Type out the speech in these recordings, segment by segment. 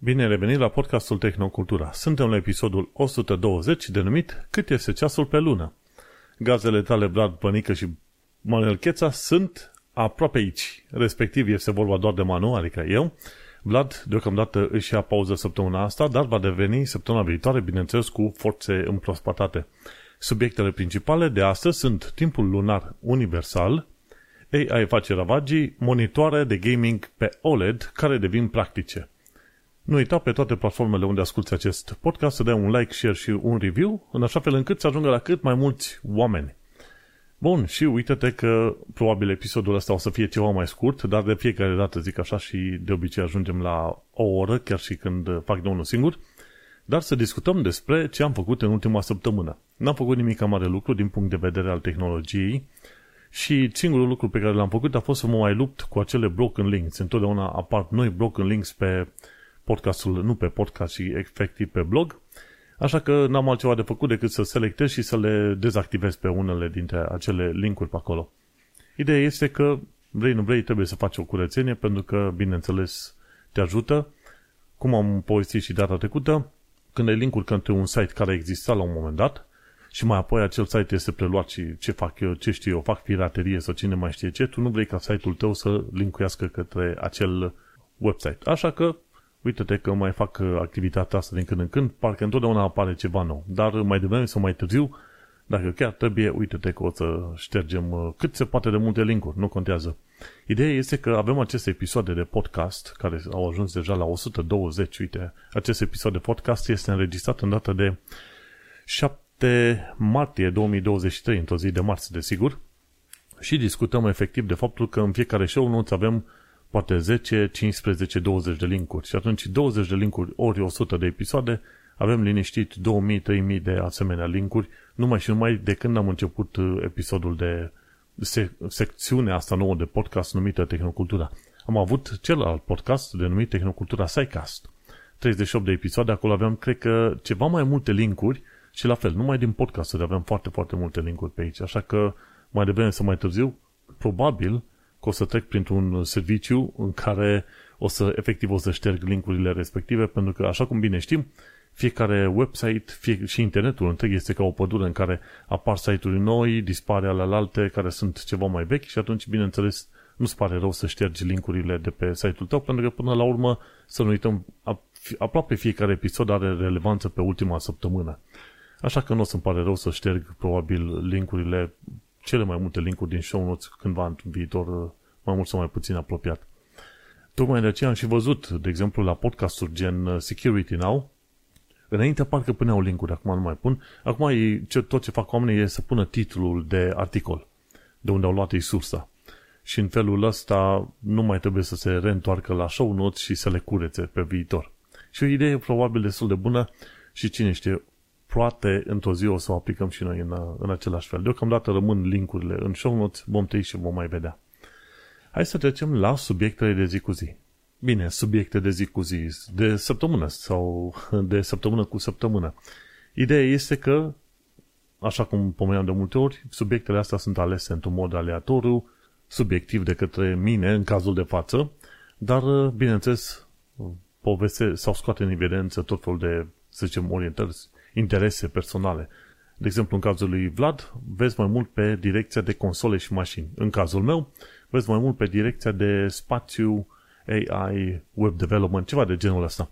Bine revenit la podcastul Tehnocultura. Suntem la episodul 120 denumit Cât este ceasul pe lună? Gazele tale Brad Pănică și Manuel Cheța sunt aproape aici. Respectiv este vorba doar de Manu, adică eu. Vlad deocamdată își ia pauză săptămâna asta, dar va deveni săptămâna viitoare, bineînțeles, cu forțe împrospătate. Subiectele principale de astăzi sunt timpul lunar universal, AI face ravagii, monitoare de gaming pe OLED care devin practice. Nu uita pe toate platformele unde asculti acest podcast să dai un like, share și un review, în așa fel încât să ajungă la cât mai mulți oameni. Bun, și uite-te că probabil episodul ăsta o să fie ceva mai scurt, dar de fiecare dată zic așa și de obicei ajungem la o oră, chiar și când fac de unul singur, dar să discutăm despre ce am făcut în ultima săptămână. N-am făcut nimic mare lucru din punct de vedere al tehnologiei și singurul lucru pe care l-am făcut a fost să mă mai lupt cu acele broken links. Întotdeauna apar noi broken links pe podcastul, nu pe podcast, ci efectiv pe blog, așa că n-am altceva de făcut decât să selectez și să le dezactivez pe unele dintre acele linkuri pe acolo. Ideea este că vrei, nu vrei, trebuie să faci o curățenie pentru că, bineînțeles, te ajută. Cum am povestit și data trecută, când ai linkuri către un site care exista la un moment dat și mai apoi acel site este preluat și ce fac eu, ce știu eu, fac piraterie sau cine mai știe ce, tu nu vrei ca site-ul tău să linkuiască către acel website. Așa că uite-te că mai fac uh, activitatea asta din când în când, parcă întotdeauna apare ceva nou. Dar mai devreme sau mai târziu, dacă chiar trebuie, uite-te că o să ștergem uh, cât se poate de multe linkuri, nu contează. Ideea este că avem aceste episoade de podcast, care au ajuns deja la 120, uite, acest episod de podcast este înregistrat în data de 7 martie 2023, într-o zi de marți, desigur, și discutăm efectiv de faptul că în fiecare show notes avem poate 10, 15, 20 de linkuri. Și atunci 20 de linkuri ori 100 de episoade, avem liniștit 2000, 3000 de asemenea linkuri, numai și numai de când am început uh, episodul de se, secțiunea asta nouă de podcast numită Tehnocultura. Am avut celălalt podcast denumit Tehnocultura SciCast. 38 de episoade, acolo aveam, cred că, ceva mai multe linkuri și la fel, numai din podcast aveam foarte, foarte multe linkuri pe aici. Așa că mai devreme să mai târziu, probabil că o să trec printr-un serviciu în care o să, efectiv, o să șterg linkurile respective, pentru că, așa cum bine știm, fiecare website fie, și internetul întreg este ca o pădure în care apar site-uri noi, dispare ale alte care sunt ceva mai vechi și atunci, bineînțeles, nu-ți pare rău să ștergi linkurile de pe site-ul tău, pentru că până la urmă, să nu uităm, aproape fiecare episod are relevanță pe ultima săptămână. Așa că nu o să-mi pare rău să șterg probabil linkurile cele mai multe linkuri din show notes cândva în viitor uh, mai mult sau mai puțin apropiat. Tocmai de aceea am și văzut, de exemplu, la podcasturi gen uh, Security Now, înainte parcă puneau linkuri, acum nu mai pun, acum ei, ce, tot ce fac oamenii e să pună titlul de articol, de unde au luat ei sursa. Și în felul ăsta nu mai trebuie să se reîntoarcă la show notes și să le curețe pe viitor. Și o idee probabil destul de bună și cine știe, poate într-o zi o să o aplicăm și noi în, în același fel. Deocamdată rămân linkurile în show notes, vom tăi și vom mai vedea. Hai să trecem la subiectele de zi cu zi. Bine, subiecte de zi cu zi, de săptămână sau de săptămână cu săptămână. Ideea este că, așa cum pomeneam de multe ori, subiectele astea sunt alese într-un mod aleatoriu, subiectiv de către mine, în cazul de față, dar, bineînțeles, poveste sau scoate în evidență tot felul de, să zicem, orientări interese personale. De exemplu, în cazul lui Vlad, vezi mai mult pe direcția de console și mașini. În cazul meu, vezi mai mult pe direcția de spațiu, AI, web development, ceva de genul ăsta.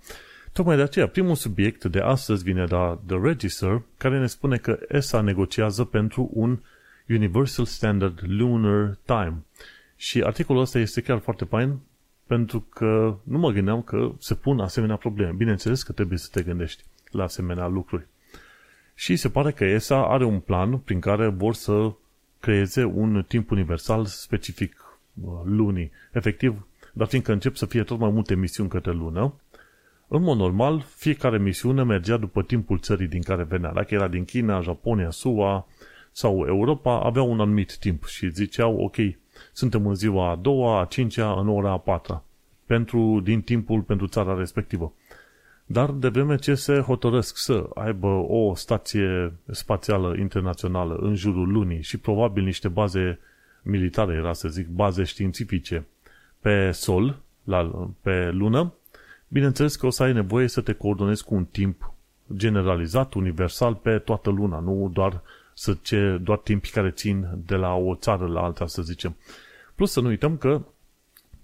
Tocmai de aceea, primul subiect de astăzi vine de la The Register, care ne spune că ESA negociază pentru un Universal Standard Lunar Time. Și articolul ăsta este chiar foarte fain, pentru că nu mă gândeam că se pun asemenea probleme. Bineînțeles că trebuie să te gândești la asemenea lucruri. Și se pare că ESA are un plan prin care vor să creeze un timp universal specific uh, lunii. Efectiv, dar fiindcă încep să fie tot mai multe misiuni către lună, în mod normal, fiecare misiune mergea după timpul țării din care venea. Dacă era din China, Japonia, SUA sau Europa, avea un anumit timp și ziceau, ok, suntem în ziua a doua, a cincea, în ora a patra, pentru, din timpul pentru țara respectivă. Dar de vreme ce se hotărăsc să aibă o stație spațială internațională în jurul lunii și probabil niște baze militare, era să zic, baze științifice pe sol, la, pe lună, bineînțeles că o să ai nevoie să te coordonezi cu un timp generalizat, universal pe toată luna, nu doar să ce, doar timpi care țin de la o țară la alta, să zicem. Plus să nu uităm că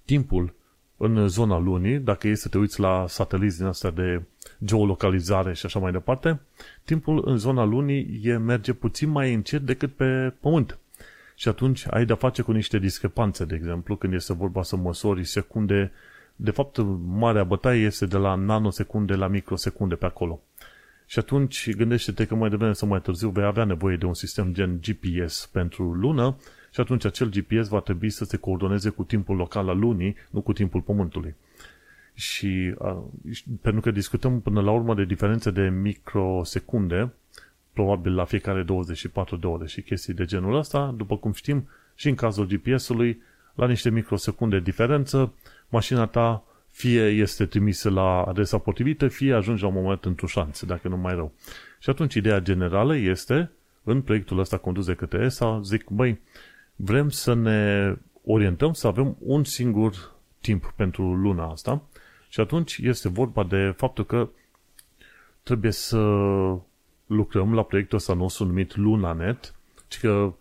timpul în zona lunii, dacă e să te uiți la sateliți din astea de geolocalizare și așa mai departe, timpul în zona lunii e, merge puțin mai încet decât pe Pământ. Și atunci ai de-a face cu niște discrepanțe, de exemplu, când este vorba să măsori secunde. De fapt, marea bătaie este de la nanosecunde la microsecunde pe acolo. Și atunci gândește-te că mai devreme sau mai târziu vei avea nevoie de un sistem gen GPS pentru lună și atunci acel GPS va trebui să se coordoneze cu timpul local al lunii, nu cu timpul pământului. Și a, pentru că discutăm până la urmă de diferențe de microsecunde, probabil la fiecare 24 de ore și chestii de genul ăsta, după cum știm, și în cazul GPS-ului, la niște microsecunde diferență, mașina ta fie este trimisă la adresa potrivită, fie ajunge la un moment într-un șanț, dacă nu mai rău. Și atunci ideea generală este, în proiectul ăsta condus de către ESA, zic, băi, vrem să ne orientăm să avem un singur timp pentru luna asta și atunci este vorba de faptul că trebuie să lucrăm la proiectul ăsta nostru numit LunaNet, ci că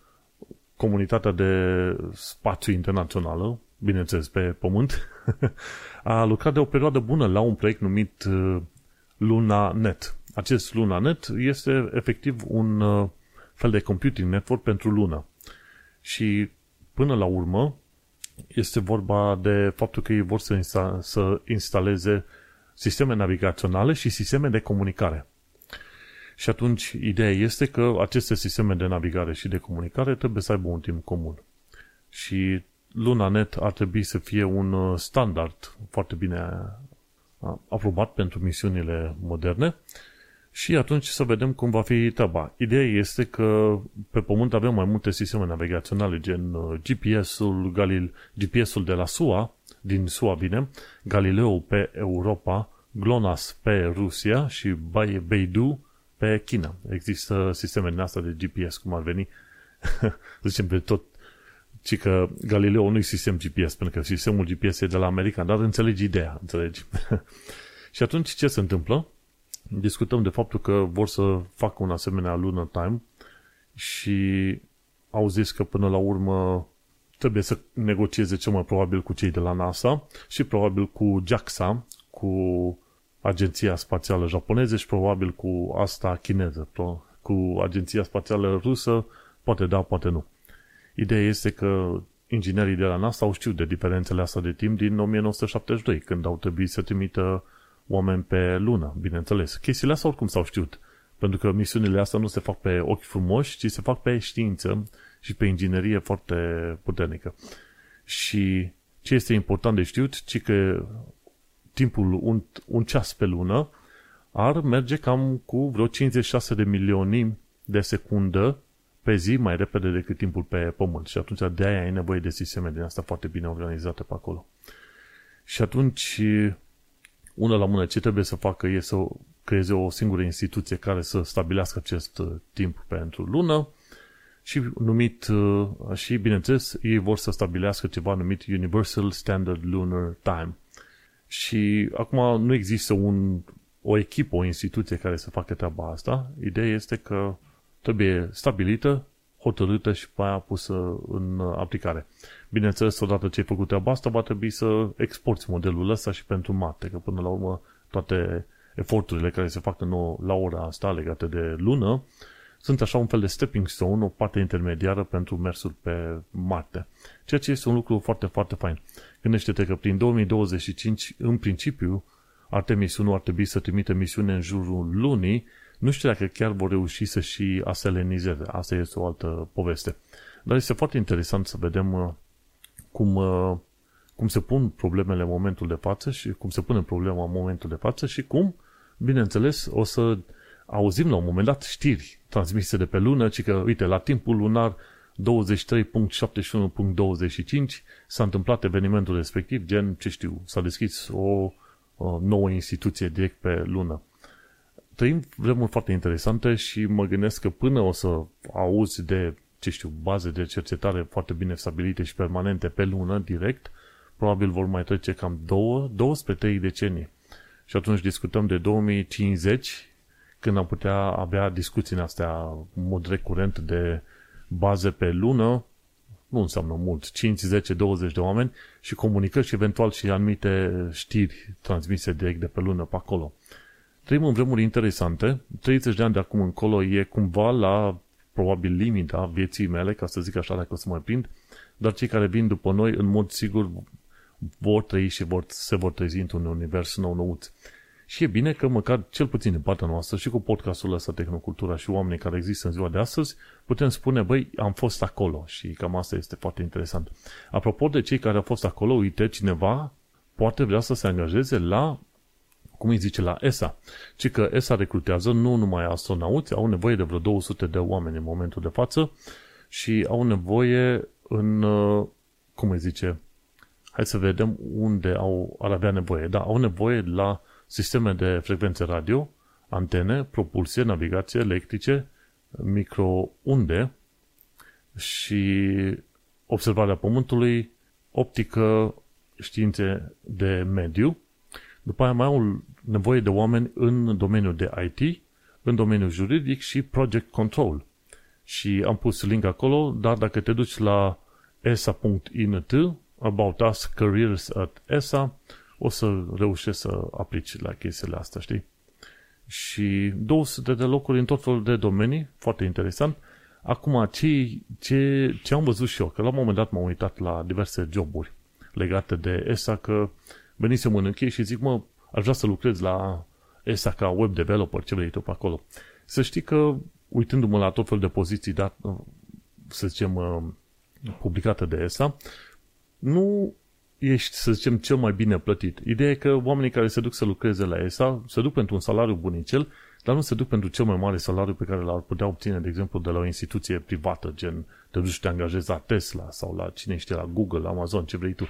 comunitatea de spațiu internațională, bineînțeles pe pământ, a lucrat de o perioadă bună la un proiect numit uh, LunaNet. Acest LunaNet este efectiv un uh, fel de computing network pentru lună. Și până la urmă este vorba de faptul că ei vor să, insta- să instaleze sisteme navigaționale și sisteme de comunicare. Și atunci, ideea este că aceste sisteme de navigare și de comunicare trebuie să aibă un timp comun. Și LunaNet ar trebui să fie un uh, standard foarte bine uh, aprobat pentru misiunile moderne și atunci să vedem cum va fi treaba. Ideea este că pe Pământ avem mai multe sisteme navigaționale, gen uh, GPS-ul, Galil, GPS-ul de la SUA, din SUA bine, Galileo pe Europa, GLONASS pe Rusia și Beidou pe China. Există sisteme din asta de GPS, cum ar veni, zicem, de tot ci că Galileo nu e sistem GPS, pentru că sistemul GPS e de la America, dar înțelegi ideea, înțelegi? și atunci ce se întâmplă? Discutăm de faptul că vor să facă un asemenea lunar time și au zis că până la urmă trebuie să negocieze cel mai probabil cu cei de la NASA și probabil cu JAXA, cu Agenția Spațială Japoneză și probabil cu asta chineză, cu Agenția Spațială Rusă, poate da, poate nu. Ideea este că inginerii de la NASA au știut de diferențele astea de timp din 1972, când au trebuit să trimită oameni pe lună, bineînțeles. Chestiile astea oricum s-au știut, pentru că misiunile astea nu se fac pe ochi frumoși, ci se fac pe știință și pe inginerie foarte puternică. Și ce este important de știut, ci că timpul un, un ceas pe lună ar merge cam cu vreo 56 de milioane de secundă pe zi mai repede decât timpul pe pământ și atunci de aia ai nevoie de sisteme din asta foarte bine organizate pe acolo. Și atunci, una la mână, ce trebuie să facă e să creeze o singură instituție care să stabilească acest uh, timp pentru lună și numit, uh, și bineînțeles, ei vor să stabilească ceva numit Universal Standard Lunar Time. Și acum nu există un, o echipă, o instituție care să facă treaba asta. Ideea este că trebuie stabilită, hotărâtă și pe aia pusă în aplicare. Bineînțeles, odată ce ai făcut treaba asta, va trebui să exporti modelul ăsta și pentru mate, că până la urmă toate eforturile care se fac în la ora asta legate de lună sunt așa un fel de stepping stone, o parte intermediară pentru mersul pe Marte. Ceea ce este un lucru foarte, foarte fain. Gândește-te că prin 2025, în principiu, Artemis 1 ar trebui să trimite misiune în jurul lunii nu știu dacă chiar vor reuși să și aselenizeze. Asta este o altă poveste. Dar este foarte interesant să vedem uh, cum, uh, cum se pun problemele în momentul de față și cum se pune problema în momentul de față și cum, bineînțeles, o să auzim la un moment dat știri transmise de pe lună, ci că, uite, la timpul lunar 23.71.25 s-a întâmplat evenimentul respectiv, gen, ce știu, s-a deschis o, o nouă instituție direct pe lună trăim vremuri foarte interesante și mă gândesc că până o să auzi de, ce știu, baze de cercetare foarte bine stabilite și permanente pe lună, direct, probabil vor mai trece cam două, două spre trei decenii. Și atunci discutăm de 2050, când am putea avea discuții în astea în mod recurent de baze pe lună, nu înseamnă mult, 5, 10, 20 de oameni și comunicări și eventual și anumite știri transmise direct de pe lună pe acolo. Trăim în vremuri interesante, 30 de ani de acum încolo e cumva la probabil limita vieții mele, ca să zic așa dacă o să mă prind, dar cei care vin după noi, în mod sigur, vor trăi și vor, se vor trezi într-un univers nou nouț. Și e bine că măcar, cel puțin în partea noastră și cu podcastul ăsta Tehnocultura și oamenii care există în ziua de astăzi, putem spune, băi, am fost acolo și cam asta este foarte interesant. Apropo de cei care au fost acolo, uite, cineva poate vrea să se angajeze la cum îi zice, la ESA. Ci că ESA recrutează nu numai astronauți, au nevoie de vreo 200 de oameni în momentul de față și au nevoie în, uh, cum îi zice, hai să vedem unde au, ar avea nevoie. Da, au nevoie la sisteme de frecvențe radio, antene, propulsie, navigație electrice, microunde și observarea Pământului, optică, științe de mediu. După aia mai au nevoie de oameni în domeniul de IT, în domeniul juridic și project control. Și am pus link acolo, dar dacă te duci la esa.int, about us, careers at ESA, o să reușești să aplici la chestiile astea, știi? Și 200 de locuri în tot felul de domenii, foarte interesant. Acum, ce, ce, ce am văzut și eu, că la un moment dat m-am uitat la diverse joburi legate de ESA, că venisem în închei și zic, mă, aș vrea să lucrez la ESA ca web developer, ce vrei tu pe acolo. Să știi că, uitându-mă la tot felul de poziții, dat, să zicem, uh, publicate de ESA, nu ești, să zicem, cel mai bine plătit. Ideea e că oamenii care se duc să lucreze la ESA se duc pentru un salariu bunicel, dar nu se duc pentru cel mai mare salariu pe care l-ar putea obține, de exemplu, de la o instituție privată, gen te duci și te angajezi la Tesla sau la cine știe, la Google, Amazon, ce vrei tu.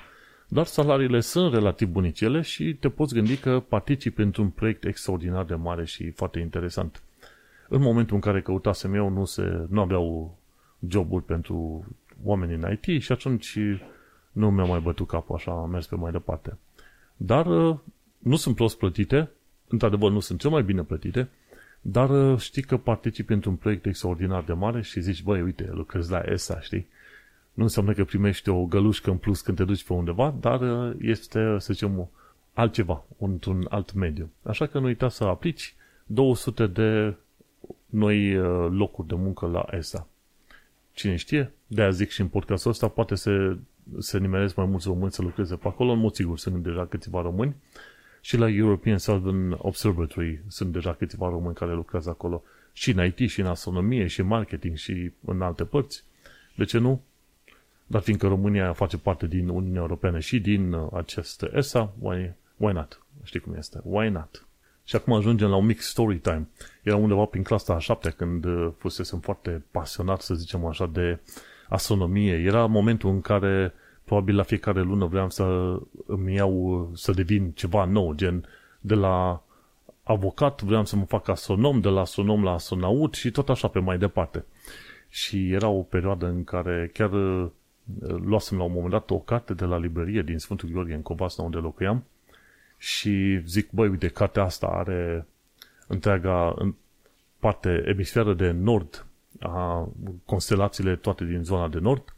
Dar salariile sunt relativ bunicele și te poți gândi că participi într-un proiect extraordinar de mare și foarte interesant. În momentul în care căutasem eu, nu, se, nu aveau joburi pentru oameni în IT și atunci nu mi-a mai bătut capul, așa am mers pe mai departe. Dar uh, nu sunt prost plătite, într-adevăr nu sunt cel mai bine plătite, dar uh, știi că participi într-un proiect extraordinar de mare și zici, băi, uite, lucrezi la ESA, știi? Nu înseamnă că primești o gălușcă în plus când te duci pe undeva, dar uh, este, să zicem, altceva, într-un alt mediu. Așa că nu uita să aplici 200 de noi locuri de muncă la ESA. Cine știe? De-aia zic și în podcastul ăsta, poate se se nimeresc mai mulți români să lucreze pe acolo, în mod sigur sunt deja câțiva români și la European Southern Observatory sunt deja câțiva români care lucrează acolo și în IT, și în astronomie, și în marketing, și în alte părți. De ce nu? Dar fiindcă România face parte din Uniunea Europeană și din uh, acest ESA, why, why not? Știi cum este? Why not? Și acum ajungem la un mic story time. Era undeva prin clasa a șaptea când uh, fusesem foarte pasionat, să zicem așa, de astronomie. Era momentul în care probabil la fiecare lună vreau să îmi iau, să devin ceva nou, gen de la avocat vreau să mă fac astronom, de la astronom la astronaut și tot așa pe mai departe. Și era o perioadă în care chiar uh, luasem la un moment dat o carte de la librărie din Sfântul Gheorghe în Covasna unde locuiam și zic, băi, uite, cartea asta are întreaga în parte emisferă de nord a constelațiile toate din zona de nord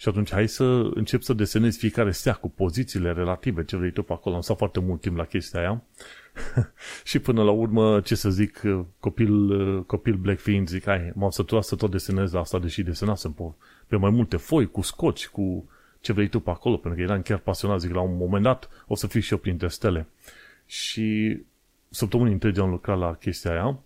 și atunci hai să încep să desenezi fiecare stea cu pozițiile relative, ce vrei tu pe acolo. Am stat foarte mult timp la chestia aia. și până la urmă, ce să zic, copil, copil Black fiind, zic, hai, m-am săturat să tot desenez asta, deși desenasem pe, pe mai multe foi, cu scoci, cu ce vrei tu pe acolo, pentru că eram chiar pasionat, zic, la un moment dat o să fiu și eu printre stele. Și săptămâni întregi am lucrat la chestia aia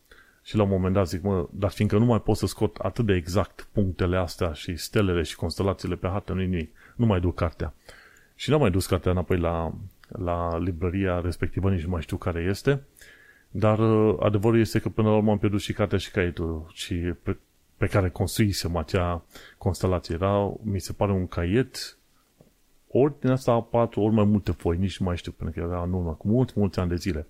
și la un moment dat zic, mă, dar fiindcă nu mai pot să scot atât de exact punctele astea și stelele și constelațiile pe hartă, nu nimic. Nu mai duc cartea. Și n-am mai dus cartea înapoi la, la librăria respectivă, nici nu mai știu care este. Dar uh, adevărul este că până la urmă am pierdut și cartea și caietul și pe, pe care construisem acea constelație. Era, mi se pare, un caiet ori din asta patru, ori mai multe foi, nici nu mai știu, pentru că era în urmă, cu mulți, mulți ani de zile.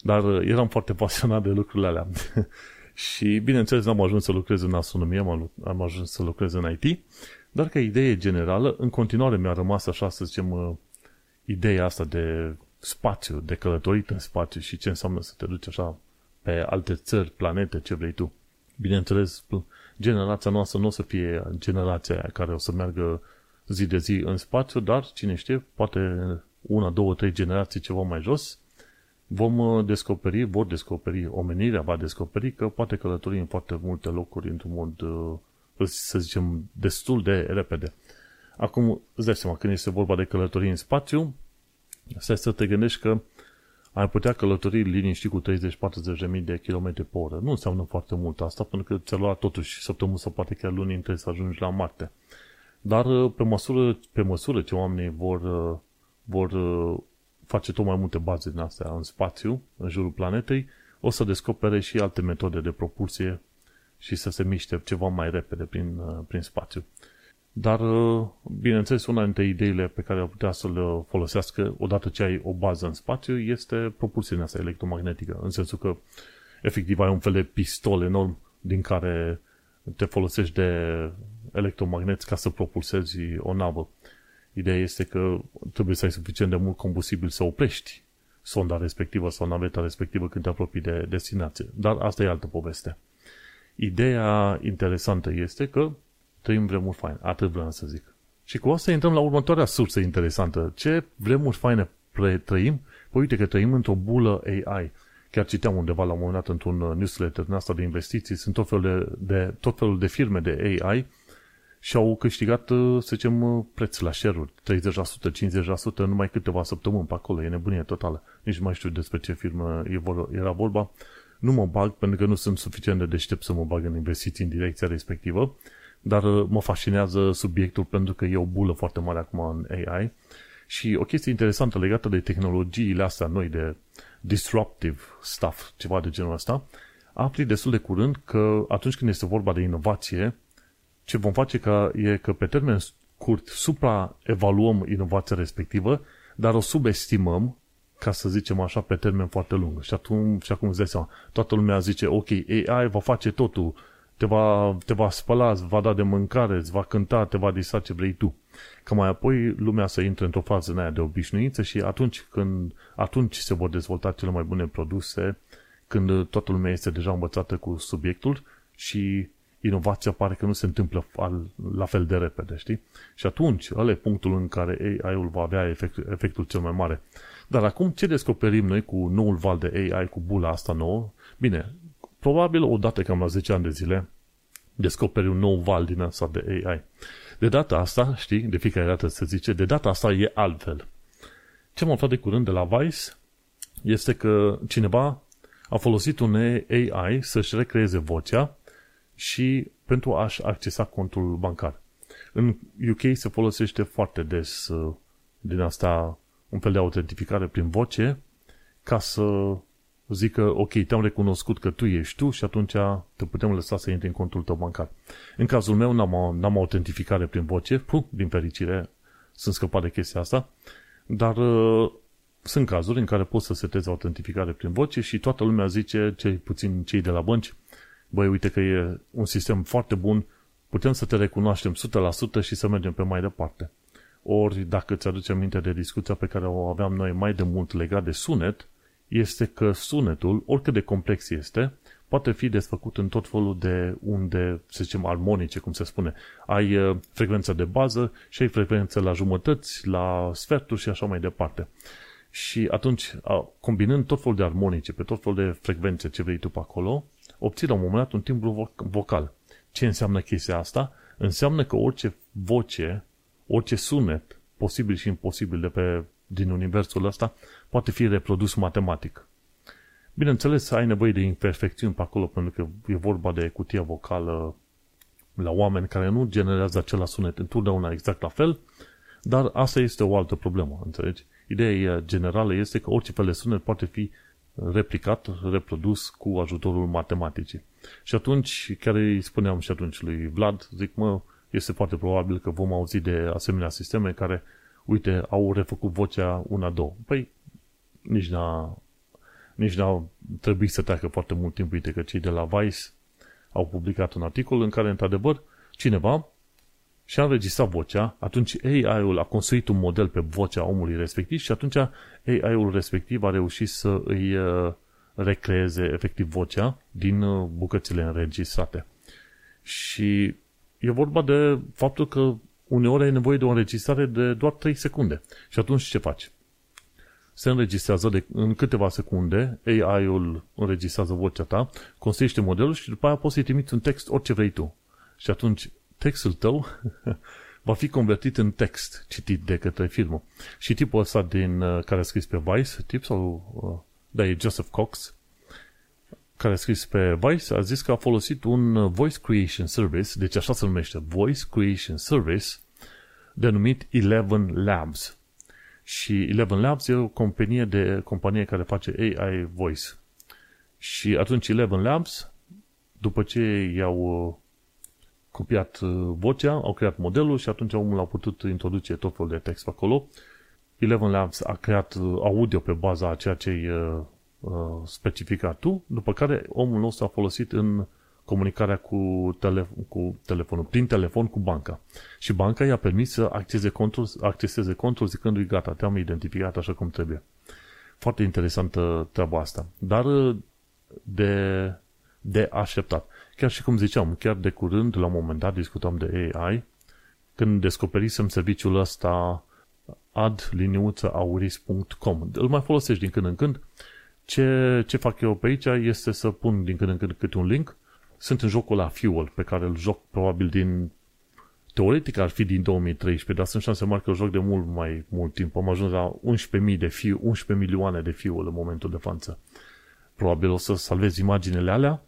Dar uh, eram foarte pasionat de lucrurile alea. și, bineînțeles, n-am ajuns să lucrez în astronomie, am, am ajuns să lucrez în IT, dar ca idee generală, în continuare mi-a rămas așa, să zicem, uh, ideea asta de spațiu, de călătorit în spațiu și ce înseamnă să te duci așa pe alte țări, planete, ce vrei tu. Bineînțeles, generația noastră nu o să fie generația aia care o să meargă zi de zi în spațiu, dar cine știe, poate una, două, trei generații ceva mai jos, vom uh, descoperi, vor descoperi, omenirea va descoperi că poate călători în foarte multe locuri într-un mod, uh, să zicem, destul de repede. Acum, îți dai seama, când este vorba de călătorii în spațiu, stai să te gândești că ai putea călători liniștit cu 30-40 de mii de km pe oră. Nu înseamnă foarte mult asta, pentru că ți-a luat totuși săptămâni sau poate chiar luni între să ajungi la Marte. Dar uh, pe măsură, pe măsură ce oamenii vor, uh, vor uh, face tot mai multe baze din astea în spațiu, în jurul planetei, o să descopere și alte metode de propulsie și să se miște ceva mai repede prin, prin spațiu. Dar, bineînțeles, una dintre ideile pe care ar putea să le folosească odată ce ai o bază în spațiu este propulsiunea asta electromagnetică, în sensul că efectiv ai un fel de pistol enorm din care te folosești de electromagneți ca să propulsezi o navă. Ideea este că trebuie să ai suficient de mult combustibil să oprești sonda respectivă sau naveta respectivă când te apropii de destinație. Dar asta e altă poveste. Ideea interesantă este că trăim vremuri faine. Atât vreau să zic. Și cu asta intrăm la următoarea sursă interesantă. Ce vremuri faine trăim? Păi uite că trăim într-o bulă AI. Chiar citeam undeva la un moment dat într-un newsletter din asta de investiții, sunt tot felul de, de, tot felul de firme de AI și au câștigat, să zicem, preț la share-uri, 30%, 50% în numai câteva săptămâni pe acolo, e nebunie totală. Nici nu mai știu despre ce firmă era vorba. Nu mă bag pentru că nu sunt suficient de deștept să mă bag în investiții în direcția respectivă, dar mă fascinează subiectul pentru că e o bulă foarte mare acum în AI și o chestie interesantă legată de tehnologiile astea noi, de disruptive stuff, ceva de genul ăsta, afli destul de curând că atunci când este vorba de inovație, ce vom face ca, e că pe termen scurt supraevaluăm inovația respectivă, dar o subestimăm, ca să zicem așa, pe termen foarte lung. Și atunci, și acum îți dai seama, toată lumea zice, ok, AI va face totul, te va, te va spăla, îți va da de mâncare, îți va cânta, te va disa ce vrei tu. Că mai apoi lumea să intre într-o fază în aia de obișnuință și atunci când atunci se vor dezvolta cele mai bune produse, când toată lumea este deja învățată cu subiectul și inovația pare că nu se întâmplă la fel de repede, știi? Și atunci, ăla e punctul în care AI-ul va avea efect, efectul cel mai mare. Dar acum, ce descoperim noi cu noul val de AI, cu bula asta nouă? Bine, probabil odată cam la 10 ani de zile, descoperi un nou val din asta de AI. De data asta, știi, de fiecare dată se zice, de data asta e altfel. Ce am aflat de curând de la Vice este că cineva a folosit un AI să-și recreeze vocea și pentru a-și accesa contul bancar. În UK se folosește foarte des uh, din asta un fel de autentificare prin voce ca să zică, ok, te-am recunoscut că tu ești tu și atunci te putem lăsa să intri în contul tău bancar. În cazul meu n-am, n-am autentificare prin voce, puh, din fericire sunt scăpat de chestia asta, dar uh, sunt cazuri în care poți să setezi autentificare prin voce și toată lumea zice, cei puțin cei de la bănci, băi, uite că e un sistem foarte bun, putem să te recunoaștem 100% și să mergem pe mai departe. Ori, dacă ți aduce aminte de discuția pe care o aveam noi mai de mult legat de sunet, este că sunetul, oricât de complex este, poate fi desfăcut în tot felul de unde, să zicem, armonice, cum se spune. Ai uh, frecvența de bază și ai frecvență la jumătăți, la sferturi și așa mai departe. Și atunci, combinând tot felul de armonice, pe tot felul de frecvențe ce vrei tu pe acolo, obții la un moment dat un timbru vocal. Ce înseamnă chestia asta? Înseamnă că orice voce, orice sunet, posibil și imposibil de pe, din universul ăsta, poate fi reprodus matematic. Bineînțeles, ai nevoie de imperfecțiuni pe acolo, pentru că e vorba de cutia vocală la oameni care nu generează acela sunet întotdeauna exact la fel, dar asta este o altă problemă, înțelegi? Ideea generală este că orice fel de sunet poate fi replicat, reprodus cu ajutorul matematicii. Și atunci, chiar îi spuneam și atunci lui Vlad, zic, mă, este foarte probabil că vom auzi de asemenea sisteme care, uite, au refăcut vocea una-două. Păi, nici n-a, nici n-a trebuit să treacă foarte mult timp. Uite că cei de la Vice au publicat un articol în care, într-adevăr, cineva și a înregistrat vocea, atunci AI-ul a construit un model pe vocea omului respectiv și atunci AI-ul respectiv a reușit să îi uh, recreeze efectiv vocea din uh, bucățile înregistrate. Și e vorba de faptul că uneori ai nevoie de o înregistrare de doar 3 secunde. Și atunci ce faci? Se înregistrează de, în câteva secunde, AI-ul înregistrează vocea ta, construiește modelul și după aia poți să-i trimiți un text orice vrei tu. Și atunci textul tău va fi convertit în text citit de către firmă. Și tipul ăsta din, uh, care a scris pe Vice, tip sau, uh, da, e Joseph Cox, care a scris pe Vice, a zis că a folosit un uh, Voice Creation Service, deci așa se numește, Voice Creation Service, denumit Eleven Labs. Și Eleven Labs e o companie, de, companie care face AI Voice. Și atunci Eleven Labs, după ce i-au copiat uh, vocea, au creat modelul și atunci omul a putut introduce tot felul de text acolo. Eleven Labs a creat uh, audio pe baza a ceea ce ai uh, specificat tu, după care omul nostru a folosit în comunicarea cu, tele, cu telefonul, prin telefon cu banca. Și banca i-a permis să acceseze contul, acceseze contul zicându-i gata, te-am identificat așa cum trebuie. Foarte interesantă treaba asta. Dar de, de așteptat. Chiar și cum ziceam, chiar de curând, la un moment dat, discutam de AI, când descoperisem serviciul ăsta adliniuțaauris.com. Îl mai folosești din când în când. Ce, ce fac eu pe aici este să pun din când în când câte un link. Sunt în jocul la Fuel, pe care îl joc probabil din teoretic ar fi din 2013, dar sunt șanse mari că îl joc de mult mai mult timp. Am ajuns la 11.000 de fiu, 11 milioane de fuel în momentul de față. Probabil o să salvez imaginele alea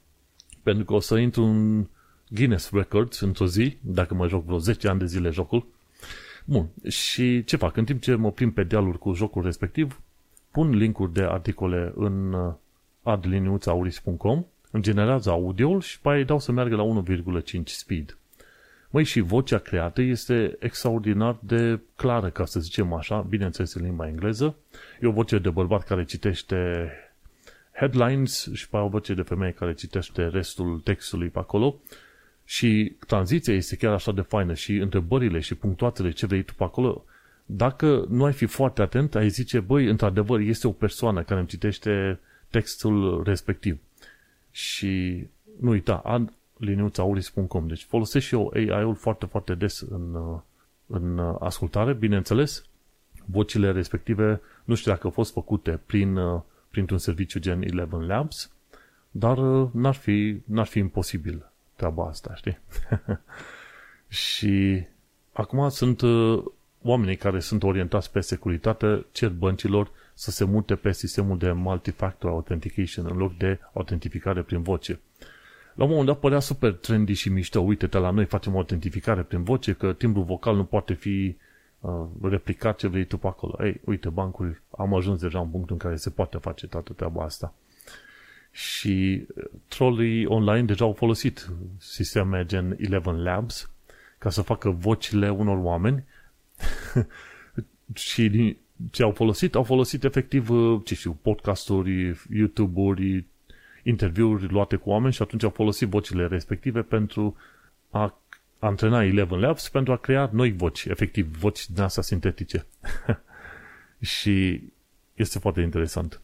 pentru că o să intru în Guinness Records într-o zi, dacă mă joc vreo 10 ani de zile jocul. Bun, și ce fac? În timp ce mă prim pe dealuri cu jocul respectiv, pun linkuri de articole în uh, adliniuțauris.com, îmi generează audioul și pe aia dau să meargă la 1,5 speed. Măi, și vocea creată este extraordinar de clară, ca să zicem așa, bineînțeles în limba engleză. E o voce de bărbat care citește headlines și pe o voce de femeie care citește restul textului pe acolo și tranziția este chiar așa de faină și întrebările și punctoatele ce vrei tu pe acolo, dacă nu ai fi foarte atent, ai zice, băi, într-adevăr, este o persoană care îmi citește textul respectiv. Și nu uita, ad liniuțauris.com. Deci folosesc și eu AI-ul foarte, foarte des în, în ascultare. Bineînțeles, vocile respective nu știu dacă au fost făcute prin printr-un serviciu gen Eleven Labs, dar uh, n-ar fi, n-ar fi imposibil treaba asta, știi? și acum sunt uh, oamenii care sunt orientați pe securitate, cer băncilor să se mute pe sistemul de multi-factor authentication în loc de autentificare prin voce. La un moment dat părea super trendy și mișto, uite-te la noi facem autentificare prin voce, că timbrul vocal nu poate fi uh, replicat ce vrei tu pe acolo. Ei, uite, bancul, am ajuns deja în punctul în care se poate face toată treaba asta. Și uh, trollii online deja au folosit sisteme gen Eleven Labs ca să facă vocile unor oameni și ce au folosit? Au folosit efectiv, uh, ce știu, podcasturi, YouTube-uri, interviuri luate cu oameni și atunci au folosit vocile respective pentru a antrena Eleven Labs pentru a crea noi voci, efectiv, voci din asta sintetice. și este foarte interesant.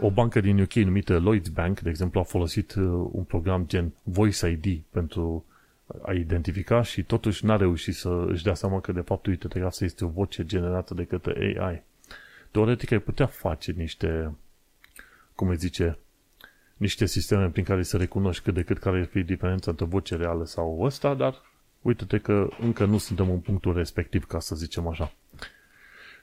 O bancă din UK numită Lloyds Bank, de exemplu, a folosit uh, un program gen Voice ID pentru a identifica și totuși n-a reușit să își dea seama că de fapt, uite, asta este o voce generată de către AI. Teoretic ai putea face niște, cum îi zice, niște sisteme prin care să recunoști cât de cât care ar fi diferența între voce reală sau ăsta, dar uite-te că încă nu suntem în punctul respectiv, ca să zicem așa.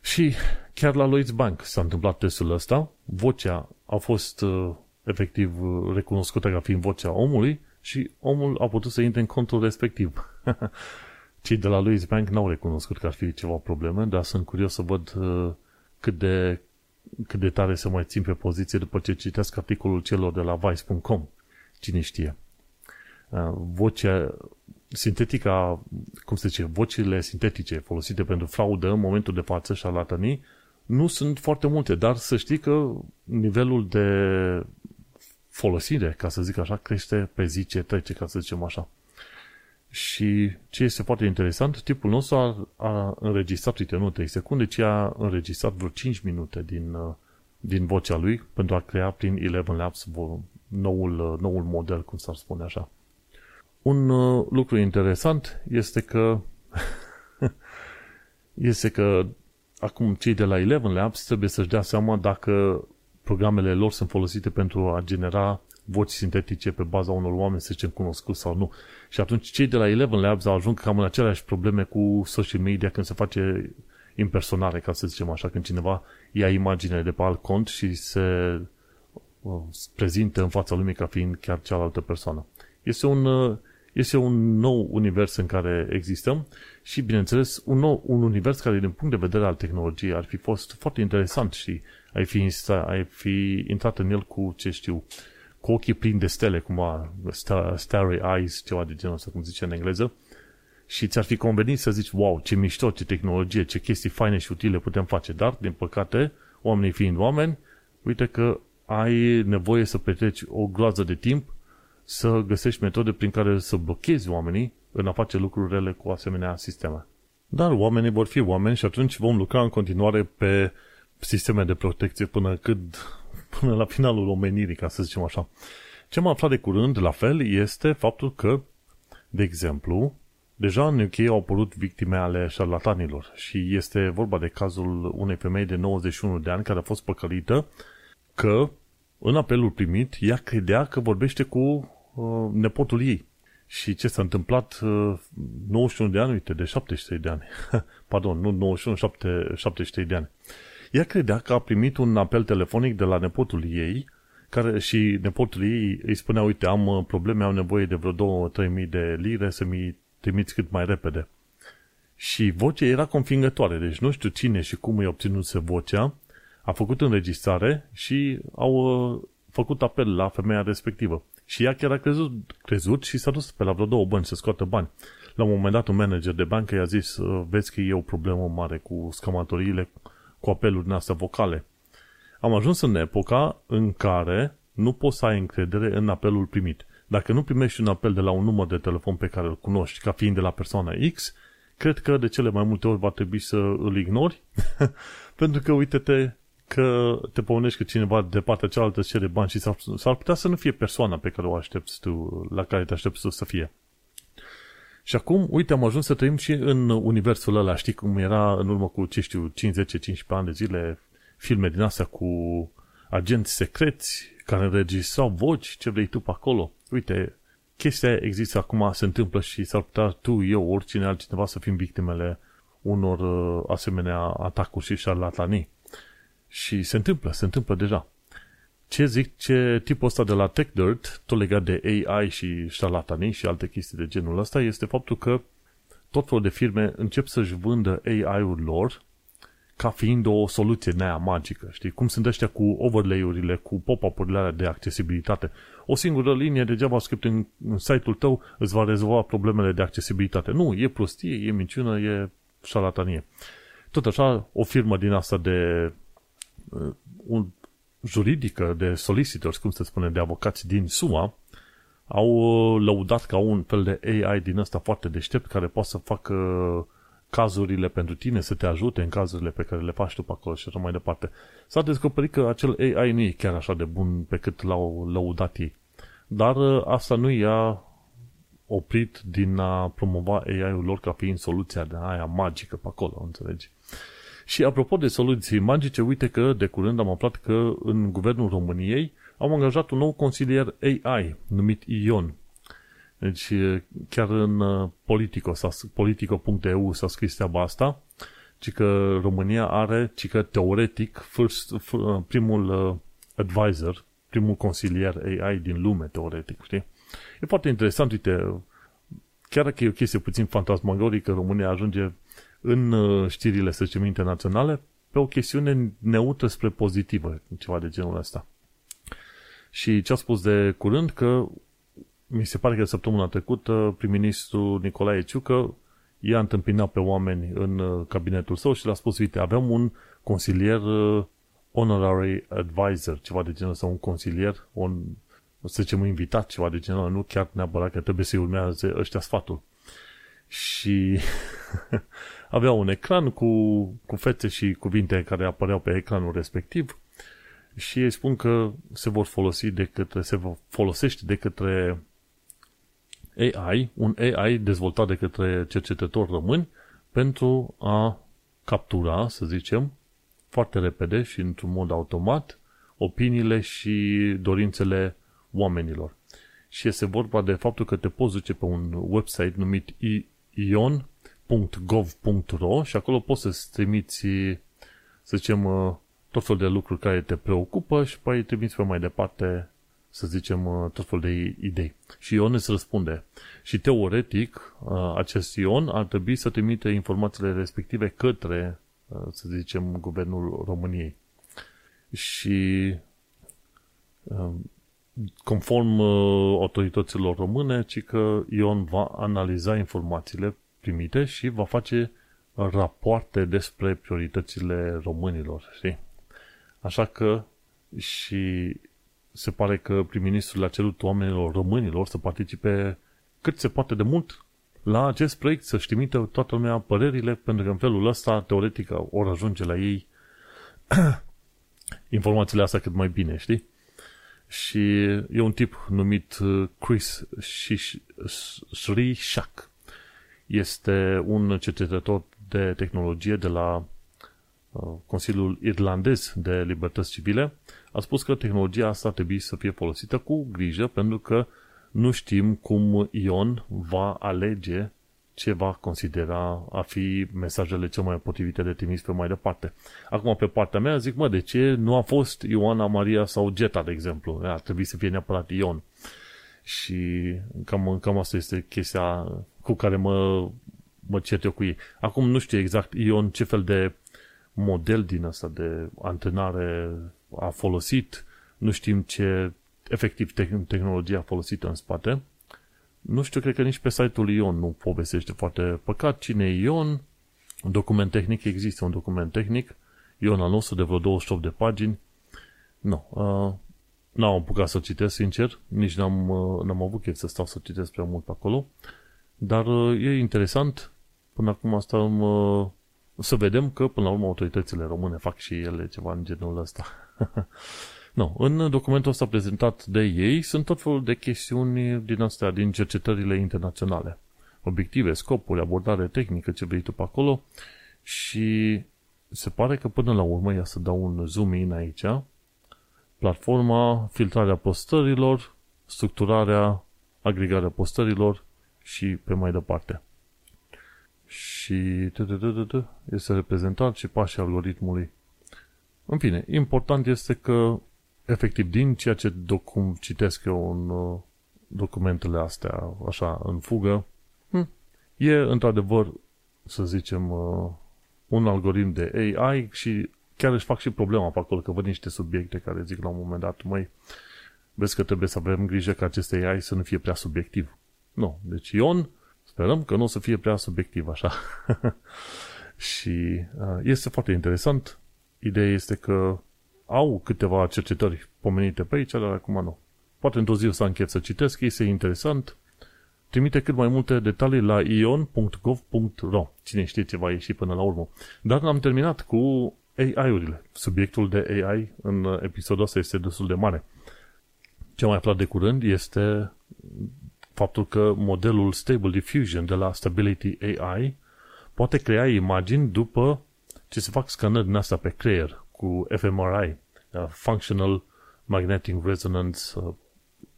Și chiar la Lloyds Bank s-a întâmplat testul ăsta, vocea a fost uh, efectiv recunoscută ca fiind vocea omului și omul a putut să intre în contul respectiv. Cei de la Lloyds Bank n-au recunoscut că ar fi ceva probleme, dar sunt curios să văd uh, cât de cât de tare să mai țin pe poziție după ce citesc articolul celor de la Vice.com. Cine știe. Uh, vocea sintetica, cum se zice, vocile sintetice folosite pentru fraudă în momentul de față, șarlatanii, nu sunt foarte multe, dar să știi că nivelul de folosire, ca să zic așa, crește pe zi ce trece, ca să zicem așa. Și ce este foarte interesant, tipul nostru a, a înregistrat, uite, nu 3 secunde, ci a înregistrat vreo 5 minute din, uh, din vocea lui pentru a crea prin Eleven Labs noul, uh, noul model, cum s-ar spune așa. Un uh, lucru interesant este că este că acum cei de la Eleven Labs trebuie să-și dea seama dacă programele lor sunt folosite pentru a genera voci sintetice pe baza unor oameni, să zicem, cunoscuți sau nu. Și atunci cei de la Eleven Labs ajung cam în aceleași probleme cu social media când se face impersonare, ca să zicem așa, când cineva ia imaginele de pe alt cont și se uh, prezintă în fața lumii ca fiind chiar cealaltă persoană. Este un, uh, este un nou univers în care existăm și, bineînțeles, un, nou, un univers care, din punct de vedere al tehnologiei, ar fi fost foarte interesant și ai fi, ai fi intrat în el cu, ce știu, cu ochii plini de stele, cumva, starry eyes, ceva de genul ăsta, cum zice în engleză, și ți-ar fi convenit să zici, wow, ce mișto, ce tehnologie, ce chestii faine și utile putem face, dar, din păcate, oamenii fiind oameni, uite că ai nevoie să petreci o groază de timp să găsești metode prin care să blochezi oamenii în a face lucrurile cu asemenea sisteme. Dar oamenii vor fi oameni și atunci vom lucra în continuare pe sisteme de protecție până cât până la finalul omenirii, ca să zicem așa. Ce am aflat de curând, la fel, este faptul că, de exemplu, deja în UK au apărut victime ale șarlatanilor și este vorba de cazul unei femei de 91 de ani care a fost păcălită că în apelul primit ea credea că vorbește cu uh, nepotul ei. Și ce s-a întâmplat uh, 91 de ani, uite, de 73 de ani. Pardon, nu 91, 7, 73 de ani. Ea credea că a primit un apel telefonic de la nepotul ei care și nepotul ei îi spunea, uite, am uh, probleme, am nevoie de vreo 2-3 mii de lire să mi trimiți cât mai repede. Și vocea era convingătoare, deci nu știu cine și cum îi obținuse vocea, a făcut înregistrare și au uh, făcut apel la femeia respectivă. Și ea chiar a crezut, crezut și s-a dus pe la vreo două bani să scoată bani. La un moment dat un manager de bancă i-a zis, uh, vezi că e o problemă mare cu scamatoriile, cu apelurile astea vocale. Am ajuns în epoca în care nu poți să ai încredere în apelul primit. Dacă nu primești un apel de la un număr de telefon pe care îl cunoști ca fiind de la persoana X, cred că de cele mai multe ori va trebui să îl ignori, pentru că uite-te că te pomenești că cineva de partea cealaltă îți cere bani și s-ar, s-ar putea să nu fie persoana pe care o aștepți tu, la care te aștepți tu să fie. Și acum, uite, am ajuns să trăim și în universul ăla, știi cum era în urmă cu, ce știu, 5, 10, 15 ani de zile, filme din astea cu agenți secreți care înregistrau voci, ce vrei tu pe acolo. Uite, chestia există acum, se întâmplă și s-ar putea tu, eu, oricine altcineva să fim victimele unor uh, asemenea atacuri și șarlatanii. Și se întâmplă, se întâmplă deja. Ce zic, ce tipul ăsta de la TechDirt, tot legat de AI și șarlatanii și alte chestii de genul ăsta, este faptul că tot felul de firme încep să-și vândă AI-ul lor ca fiind o soluție nea magică, știi? Cum sunt ăștia cu overlay-urile, cu pop-up-urile de accesibilitate. O singură linie de JavaScript în, în site-ul tău îți va rezolva problemele de accesibilitate. Nu, e prostie, e minciună, e șarlatanie. Tot așa, o firmă din asta de uh, un, juridică, de solicitors, cum se spune, de avocați din SUA, au uh, lăudat ca un fel de AI din ăsta foarte deștept care poate să facă cazurile pentru tine, să te ajute în cazurile pe care le faci tu pe acolo și așa mai departe. S-a descoperit că acel AI nu e chiar așa de bun pe cât l-au lăudat ei. Dar uh, asta nu i-a oprit din a promova AI-ul lor ca fiind soluția de aia magică pe acolo, înțelegi? Și apropo de soluții magice, uite că de curând am aflat că în guvernul României au angajat un nou consilier AI numit Ion. Deci chiar în uh, Politico, politico.eu s-a scris treaba asta, ci că România are, ci că teoretic, first, uh, primul uh, advisor, primul consilier AI din lume, teoretic, știi? E foarte interesant, uite, chiar dacă e o chestie puțin fantasmagorică, România ajunge în știrile, să zicem, internaționale, pe o chestiune neutră spre pozitivă, ceva de genul ăsta. Și ce a spus de curând, că mi se pare că săptămâna trecută prim-ministru Nicolae Ciucă i-a întâmpinat pe oameni în uh, cabinetul său și le-a spus, uite, avem un consilier uh, honorary advisor, ceva de genul sau un consilier, un, să zicem, un invitat, ceva de genul, nu chiar neapărat că trebuie să-i urmează ăștia sfatul. și avea un ecran cu, cu fețe și cuvinte care apăreau pe ecranul respectiv și ei spun că se vor folosi de către, se folosește de către AI, un AI dezvoltat de către cercetători români pentru a captura, să zicem, foarte repede și într-un mod automat opiniile și dorințele oamenilor. Și este vorba de faptul că te poți duce pe un website numit ion.gov.ro și acolo poți să-ți trimiți, să zicem, tot felul de lucruri care te preocupă și apoi trimiți pe mai departe, să zicem, tot felul de idei. Și Ion îți răspunde. Și teoretic, acest Ion ar trebui să trimite informațiile respective către, să zicem, Guvernul României. Și conform autorităților române, ci că Ion va analiza informațiile primite și va face rapoarte despre prioritățile românilor, știi? Așa că și se pare că prim-ministrul a cerut oamenilor românilor să participe cât se poate de mult la acest proiect, să-și trimită toată lumea părerile, pentru că în felul ăsta, teoretic, ori ajunge la ei informațiile astea cât mai bine, știi? Și e un tip numit uh, Chris Sri Shak. Este un cercetător de tehnologie de la Uh, Consiliul Irlandez de Libertăți Civile a spus că tehnologia asta trebuie să fie folosită cu grijă pentru că nu știm cum Ion va alege ce va considera a fi mesajele cel mai potrivite de trimis pe mai departe. Acum, pe partea mea, zic, mă, de ce nu a fost Ioana, Maria sau Geta, de exemplu? Ar trebui să fie neapărat Ion. Și cam, cam asta este chestia cu care mă, mă cert eu cu ei. Acum nu știu exact Ion ce fel de model din asta de antrenare a folosit, nu știm ce efectiv tehnologia folosită în spate. Nu știu, cred că nici pe site-ul Ion nu povestește foarte păcat cine e Ion. Un document tehnic, există un document tehnic, Ion al nostru de vreo 28 de pagini. Nu, uh, n-am apucat să citesc, sincer, nici n-am, uh, n-am avut chef să stau să citesc prea mult pe acolo, dar uh, e interesant, până acum asta uh, să vedem că, până la urmă, autoritățile române fac și ele ceva în genul ăsta. no, în documentul ăsta prezentat de ei sunt tot felul de chestiuni din astea, din cercetările internaționale. Obiective, scopuri, abordare tehnică, ce vrei tu pe acolo. Și se pare că până la urmă, ia să dau un zoom in aici, platforma, filtrarea postărilor, structurarea, agregarea postărilor și pe mai departe și este reprezentat și pașii algoritmului. În fine, important este că efectiv din ceea ce docum citesc eu în uh, documentele astea așa în fugă, hm, e într-adevăr, să zicem, uh, un algoritm de AI și chiar își fac și problema pe acolo, că văd niște subiecte care zic la un moment dat, mai vezi că trebuie să avem grijă ca aceste AI să nu fie prea subiectiv. Nu. Deci Ion Sperăm că nu o să fie prea subiectiv așa. și uh, este foarte interesant. Ideea este că au câteva cercetări pomenite pe aici, dar acum nu. Poate într-o zi o să închet să citesc, este interesant. Trimite cât mai multe detalii la ion.gov.ro Cine știe ce va ieși până la urmă. Dar am terminat cu AI-urile. Subiectul de AI în episodul ăsta este destul de mare. Ce mai aflat de curând este faptul că modelul Stable Diffusion de la Stability AI poate crea imagini după ce se fac scanări din asta pe creier cu fMRI, uh, Functional Magnetic Resonance uh,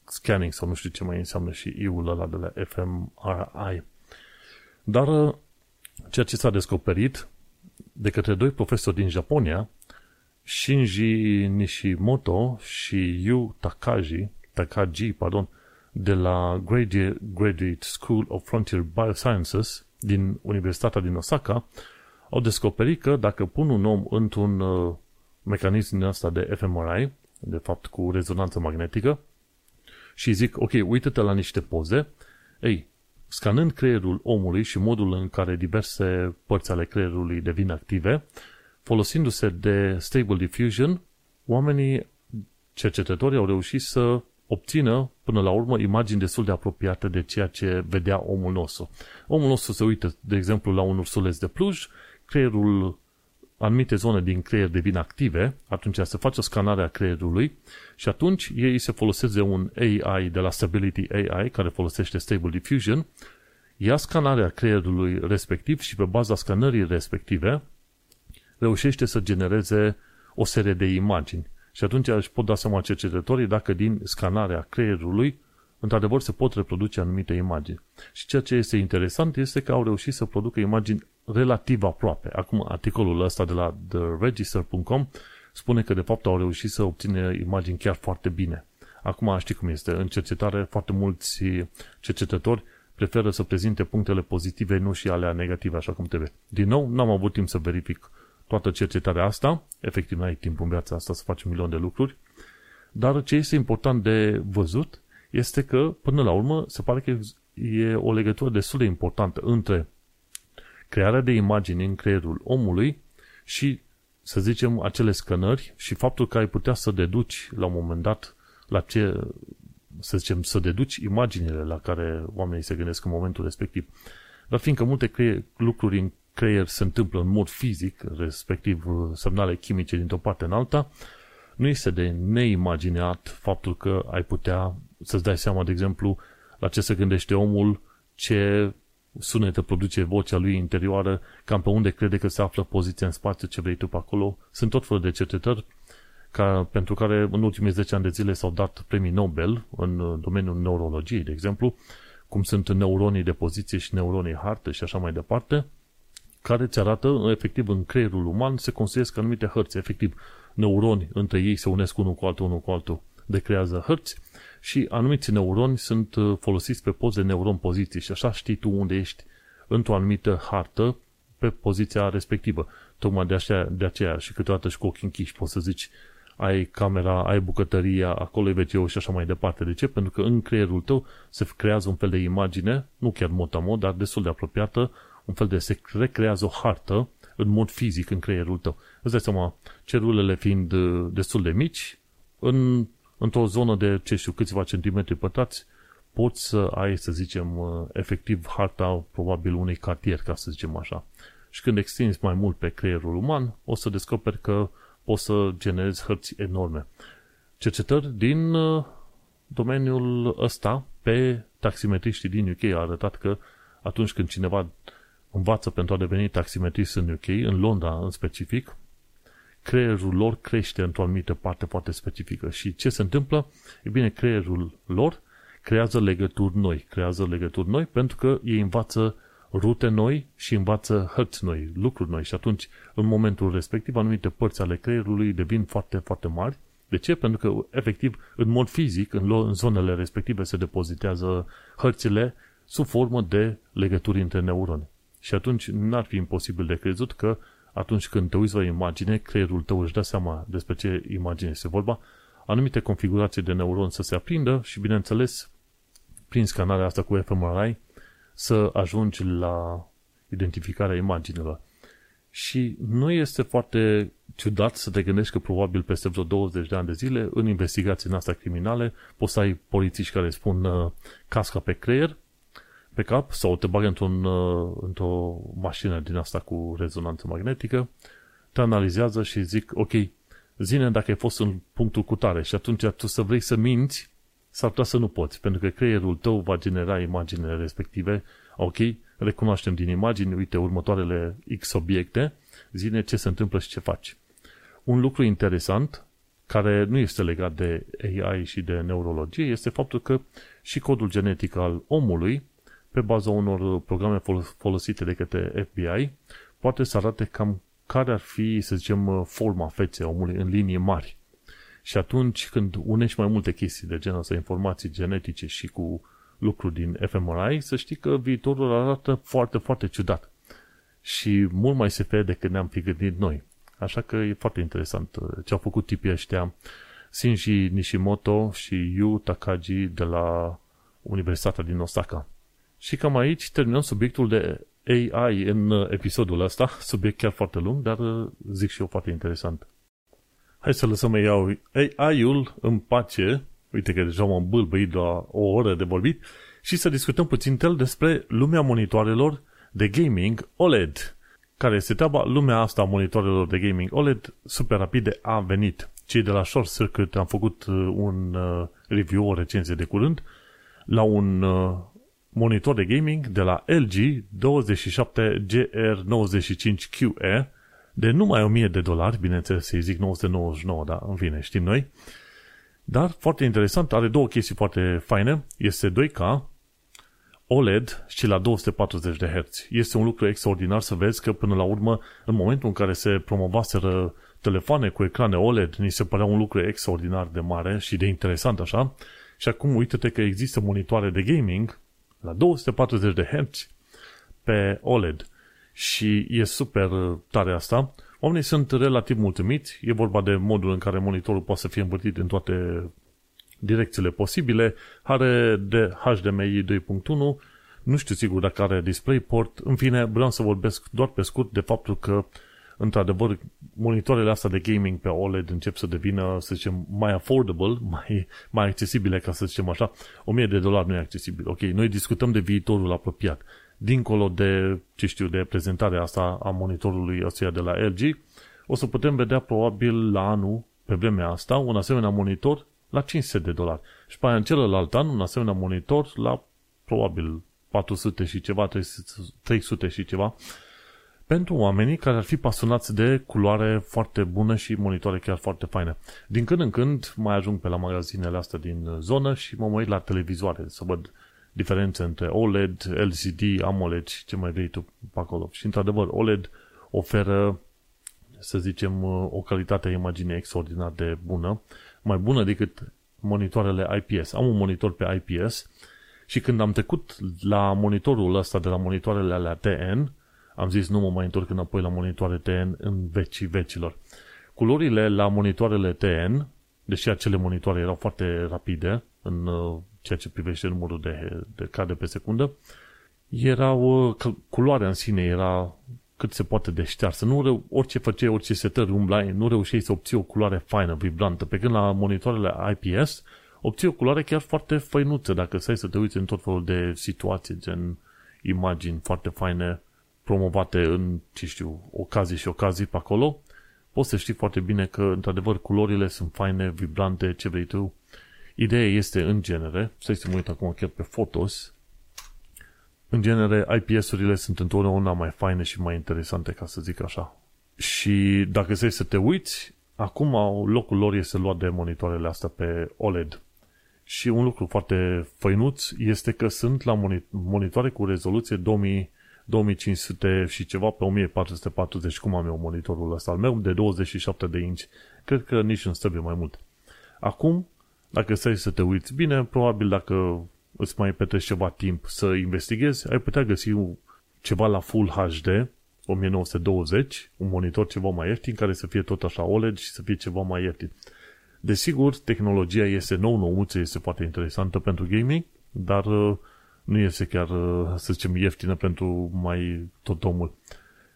Scanning sau nu știu ce mai înseamnă și I-ul ăla de la fMRI. Dar uh, ceea ce s-a descoperit de către doi profesori din Japonia, Shinji Nishimoto și Yu Takagi, Takagi, pardon, de la Graduate School of Frontier Biosciences din Universitatea din Osaka au descoperit că dacă pun un om într-un uh, mecanism din asta de fMRI, de fapt cu rezonanță magnetică, și zic, ok, uite-te la niște poze, ei, scanând creierul omului și modul în care diverse părți ale creierului devin active, folosindu-se de Stable Diffusion, oamenii cercetătorii au reușit să obțină, până la urmă, imagini destul de apropiate de ceea ce vedea omul nostru. Omul nostru se uită, de exemplu, la un ursuleț de pluj, creierul, anumite zone din creier devin active, atunci se face o scanare a creierului și atunci ei se folosesc de un AI de la Stability AI, care folosește Stable Diffusion, ia scanarea creierului respectiv și pe baza scanării respective reușește să genereze o serie de imagini. Și atunci își pot da seama cercetătorii dacă din scanarea creierului într-adevăr se pot reproduce anumite imagini. Și ceea ce este interesant este că au reușit să producă imagini relativ aproape. Acum, articolul ăsta de la theregister.com spune că de fapt au reușit să obțină imagini chiar foarte bine. Acum știi cum este, în cercetare foarte mulți cercetători preferă să prezinte punctele pozitive, nu și alea negative, așa cum trebuie. Din nou, n-am avut timp să verific toată cercetarea asta, efectiv n-ai timp în viața asta să faci un milion de lucruri, dar ce este important de văzut este că, până la urmă, se pare că e o legătură destul de importantă între crearea de imagini în creierul omului și, să zicem, acele scănări și faptul că ai putea să deduci la un moment dat la ce, să zicem, să deduci imaginile la care oamenii se gândesc în momentul respectiv. Dar fiindcă multe lucruri în creier se întâmplă în mod fizic, respectiv uh, semnale chimice dintr-o parte în alta, nu este de neimaginat faptul că ai putea să-ți dai seama, de exemplu, la ce se gândește omul, ce sunete produce vocea lui interioară, cam pe unde crede că se află poziția în spațiu, ce vrei tu pe acolo. Sunt tot felul de cercetări ca, pentru care în ultimii 10 ani de zile s-au dat premii Nobel în uh, domeniul neurologiei, de exemplu, cum sunt neuronii de poziție și neuronii hartă și așa mai departe, care îți arată, efectiv, în creierul uman se construiesc anumite hărți. Efectiv, neuroni între ei se unesc unul cu altul, unul cu altul, de creează hărți și anumiți neuroni sunt uh, folosiți pe poze de neuron poziții și așa știi tu unde ești într-o anumită hartă pe poziția respectivă. Tocmai de aceea, de aceea și câteodată și cu ochii închiși poți să zici ai camera, ai bucătăria, acolo e wc și așa mai departe. De ce? Pentru că în creierul tău se creează un fel de imagine, nu chiar mod dar destul de apropiată, un fel de se recrează o hartă în mod fizic în creierul tău. Îți dai seama, celulele fiind uh, destul de mici, în, într-o zonă de, ce știu, câțiva centimetri pătrați, poți să ai, să zicem, uh, efectiv harta probabil unui cartier, ca să zicem așa. Și când extinzi mai mult pe creierul uman, o să descoperi că poți să generezi hărți enorme. Cercetări din uh, domeniul ăsta pe taximetriștii din UK a arătat că atunci când cineva învață pentru a deveni taximetrist în UK, în Londra în specific, creierul lor crește într-o anumită parte foarte specifică. Și ce se întâmplă? E bine, creierul lor creează legături noi. Creează legături noi pentru că ei învață rute noi și învață hărți noi, lucruri noi. Și atunci, în momentul respectiv, anumite părți ale creierului devin foarte, foarte mari. De ce? Pentru că, efectiv, în mod fizic, în zonele respective se depozitează hărțile sub formă de legături între neuroni. Și atunci n-ar fi imposibil de crezut că atunci când te uiți la imagine, creierul tău își dă seama despre ce imagine este vorba, anumite configurații de neuron să se aprindă și, bineînțeles, prin scanarea asta cu fMRI, să ajungi la identificarea imaginilor. Și nu este foarte ciudat să te gândești că probabil peste vreo 20 de ani de zile, în investigații în asta criminale, poți să ai polițiști care spun uh, casca pe creier pe cap sau te bagi într-un, uh, într-o mașină din asta cu rezonanță magnetică, te analizează și zic, ok, zine dacă ai fost în punctul cu tare și atunci tu să vrei să minți, s-ar putea să nu poți, pentru că creierul tău va genera imaginele respective, ok, recunoaștem din imagini, uite, următoarele X obiecte, zine ce se întâmplă și ce faci. Un lucru interesant, care nu este legat de AI și de neurologie, este faptul că și codul genetic al omului pe baza unor programe folosite de către FBI, poate să arate cam care ar fi, să zicem, forma feței omului în linii mari. Și atunci când unești mai multe chestii de genul ăsta, informații genetice și cu lucruri din fMRI, să știi că viitorul arată foarte, foarte ciudat. Și mult mai SF decât ne-am fi gândit noi. Așa că e foarte interesant uh, ce au făcut tipii ăștia Shinji Nishimoto și Yu Takagi de la Universitatea din Osaka. Și cam aici terminăm subiectul de AI în uh, episodul ăsta, subiect chiar foarte lung, dar uh, zic și eu foarte interesant. Hai să lăsăm AI-ul în pace uite că deja m-am bâlbăit la o oră de vorbit, și să discutăm puțin tel despre lumea monitoarelor de gaming OLED. Care este treaba? Lumea asta a monitoarelor de gaming OLED super rapide a venit. Cei de la Short Circuit am făcut uh, un uh, review, o recenzie de curând, la un uh, monitor de gaming de la LG 27GR95QE de numai 1000 de dolari, bineînțeles să-i zic 999, dar în fine, știm noi. Dar foarte interesant, are două chestii foarte faine. Este 2K, OLED și la 240 de Hz. Este un lucru extraordinar să vezi că până la urmă, în momentul în care se promovaseră telefoane cu ecrane OLED, ni se părea un lucru extraordinar de mare și de interesant așa. Și acum uite-te că există monitoare de gaming la 240 de Hz pe OLED. Și e super tare asta. Oamenii sunt relativ mulțumiți. E vorba de modul în care monitorul poate să fie învârtit în toate direcțiile posibile. Are de HDMI 2.1. Nu știu sigur dacă are DisplayPort. În fine, vreau să vorbesc doar pe scurt de faptul că într-adevăr, monitoarele astea de gaming pe OLED încep să devină, să zicem, mai affordable, mai, mai accesibile, ca să zicem așa. 1000 de dolari nu e accesibil. Ok, noi discutăm de viitorul apropiat. Dincolo de, ce știu, de prezentarea asta a monitorului ăstuia de la LG, o să putem vedea probabil la anul, pe vremea asta, un asemenea monitor la 500 de dolari. Și pe aia în celălalt an, un asemenea monitor la probabil 400 și ceva, 300 și ceva, pentru oamenii care ar fi pasionați de culoare foarte bună și monitoare chiar foarte faine. Din când în când mai ajung pe la magazinele astea din zonă și mă uit la televizoare să văd diferențe între OLED, LCD, AMOLED și ce mai vrei tu pe acolo. Și într-adevăr, OLED oferă, să zicem, o calitate a imaginii extraordinar de bună, mai bună decât monitoarele IPS. Am un monitor pe IPS și când am trecut la monitorul ăsta de la monitoarele alea TN, am zis nu mă mai întorc înapoi la monitoare TN în vecii vecilor. Culorile la monitoarele TN, deși acele monitoare erau foarte rapide în uh, ceea ce privește numărul de, de cadre pe secundă, erau, uh, culoarea în sine era cât se poate de ștearsă. Nu reu, orice făceai, orice setări umblai, nu reușeai să obții o culoare faină, vibrantă. Pe când la monitoarele IPS obții o culoare chiar foarte făinuță dacă stai să te uiți în tot felul de situații, gen imagini foarte faine promovate în, ce știu, ocazii și ocazii pe acolo, poți să știi foarte bine că, într-adevăr, culorile sunt faine, vibrante, ce vrei tu. Ideea este, în genere, să să mă uit acum chiar pe fotos, în genere, IPS-urile sunt întotdeauna mai faine și mai interesante, ca să zic așa. Și dacă stai să te uiți, acum locul lor este luat de monitoarele astea pe OLED. Și un lucru foarte făinuț este că sunt la monitoare cu rezoluție 2000 2500 și ceva pe 1440, cum am eu monitorul ăsta al meu, de 27 de inch. Cred că nici nu trebuie mai mult. Acum, dacă stai să te uiți bine, probabil dacă îți mai petreci ceva timp să investighezi, ai putea găsi ceva la Full HD, 1920, un monitor ceva mai ieftin, care să fie tot așa OLED și să fie ceva mai ieftin. Desigur, tehnologia este nou nouță, este foarte interesantă pentru gaming, dar uh, nu este chiar, uh, să zicem, ieftină pentru mai tot omul.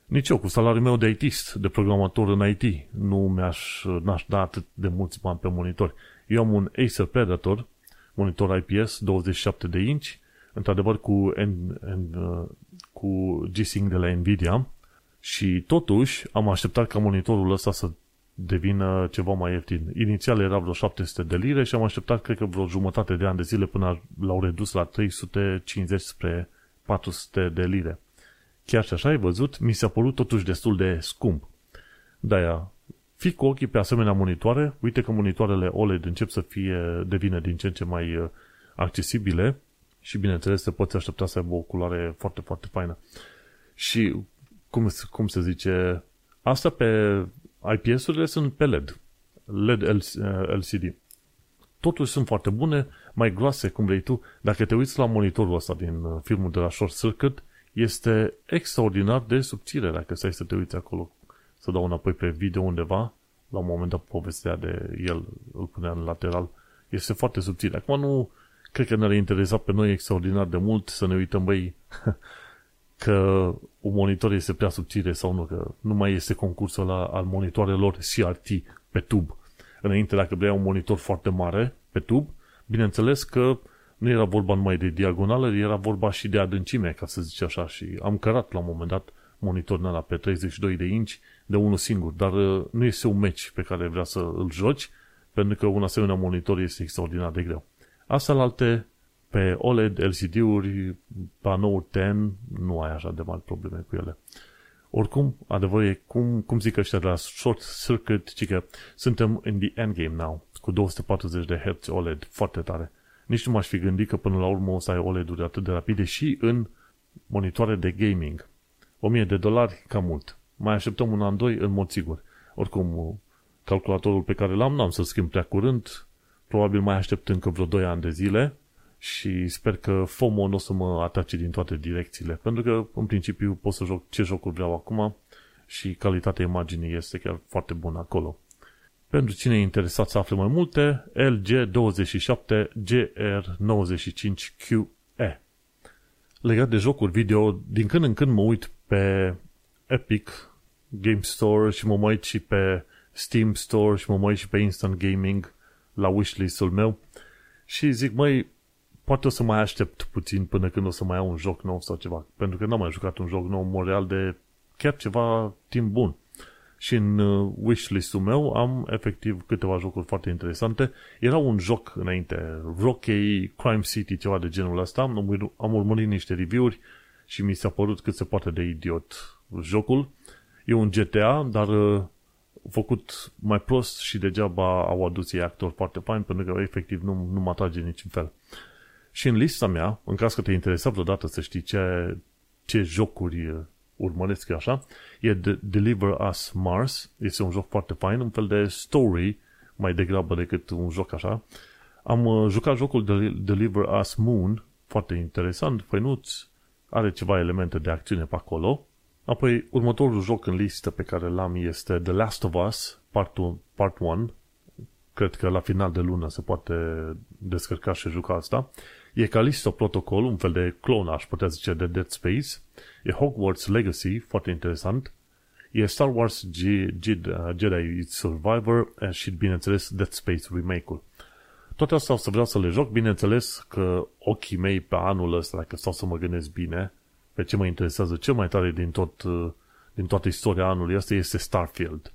Nici eu, cu salariul meu de ITist, de programator în IT, nu mi-aș n-aș da atât de mulți bani pe monitor. Eu am un Acer Predator, monitor IPS, 27 de inch, într-adevăr cu, N, N, uh, cu G-Sync de la Nvidia și totuși am așteptat ca monitorul ăsta să devină ceva mai ieftin. Inițial era vreo 700 de lire și am așteptat, cred că vreo jumătate de ani de zile până l-au redus la 350 spre 400 de lire. Chiar și așa ai văzut, mi s-a părut totuși destul de scump. De-aia, fii cu ochii pe asemenea monitoare, uite că monitoarele OLED încep să fie, devină din ce în ce mai uh, accesibile și bineînțeles te poți aștepta să aibă o culoare foarte, foarte faină. Și cum, cum se zice, asta pe IPS-urile sunt pe LED, LED LCD. Totuși sunt foarte bune, mai groase, cum vrei tu. Dacă te uiți la monitorul ăsta din uh, filmul de la Short Circuit, este extraordinar de subțire dacă stai să te uiți acolo. Să dau înapoi pe video undeva, la un moment dat povestea de el, îl punea în lateral. Este foarte subțire. Acum nu cred că ne-ar interesa pe noi extraordinar de mult să ne uităm, băi, că un monitor este prea subțire sau nu, că nu mai este concursul la, al monitoarelor CRT pe tub. Înainte, dacă vrei un monitor foarte mare pe tub, Bineînțeles că nu era vorba numai de diagonală, era vorba și de adâncime, ca să zic așa, și am cărat la un moment dat monitorul ăla pe 32 de inch de unul singur, dar uh, nu este un match pe care vrea să îl joci, pentru că un asemenea monitor este extraordinar de greu. Asta la alte pe OLED, LCD-uri, panouri 10, nu ai așa de mari probleme cu ele. Oricum, adevărul e, cum, cum zic ăștia de la Short Circuit, ci că suntem in the endgame now, cu 240 de Hz OLED, foarte tare. Nici nu m-aș fi gândit că până la urmă o să ai OLED-uri atât de rapide și în monitoare de gaming. 1000 de dolari, cam mult. Mai așteptăm un an, doi, în mod sigur. Oricum, calculatorul pe care l-am, n-am să-l schimb prea curând. Probabil mai aștept încă vreo 2 ani de zile și sper că FOMO nu o să mă atace din toate direcțiile. Pentru că, în principiu, pot să joc ce jocuri vreau acum și calitatea imaginii este chiar foarte bună acolo. Pentru cine e interesat să afle mai multe, LG27GR95QE. Legat de jocuri video, din când în când mă uit pe Epic Game Store și mă uit și pe Steam Store și mă uit și pe Instant Gaming la wishlist-ul meu și zic, măi, poate o să mai aștept puțin până când o să mai iau un joc nou sau ceva, pentru că n-am mai jucat un joc nou, Montreal, de chiar ceva timp bun. Și în uh, wishlist-ul meu am efectiv câteva jocuri foarte interesante. Era un joc înainte, Rocky, Crime City, ceva de genul ăsta. Am urmărit niște review-uri și mi s-a părut cât se poate de idiot jocul. E un GTA, dar uh, făcut mai prost și degeaba au adus ei actori foarte fain, pentru că efectiv nu, nu mă atrage niciun fel. Și în lista mea, în caz că te interesa vreodată să știi ce, ce jocuri uh, urmăresc eu așa, e The Deliver Us Mars. Este un joc foarte fain, un fel de story mai degrabă decât un joc așa. Am uh, jucat jocul Deliver Us Moon, foarte interesant, făinuț, are ceva elemente de acțiune pe acolo. Apoi, următorul joc în listă pe care l-am este The Last of Us, Part 1, Part 1. Cred că la final de lună se poate descărca și juca asta. E Callisto Protocol, un fel de clon, aș putea zice, de Dead Space. E Hogwarts Legacy, foarte interesant. E Star Wars G- G- Jedi Survivor și, bineînțeles, Dead Space Remake-ul. Toate astea o să vreau să le joc, bineînțeles că ochii mei pe anul ăsta, dacă stau să mă gândesc bine, pe ce mă interesează cel mai tare din, tot, din toată istoria anului ăsta este Starfield.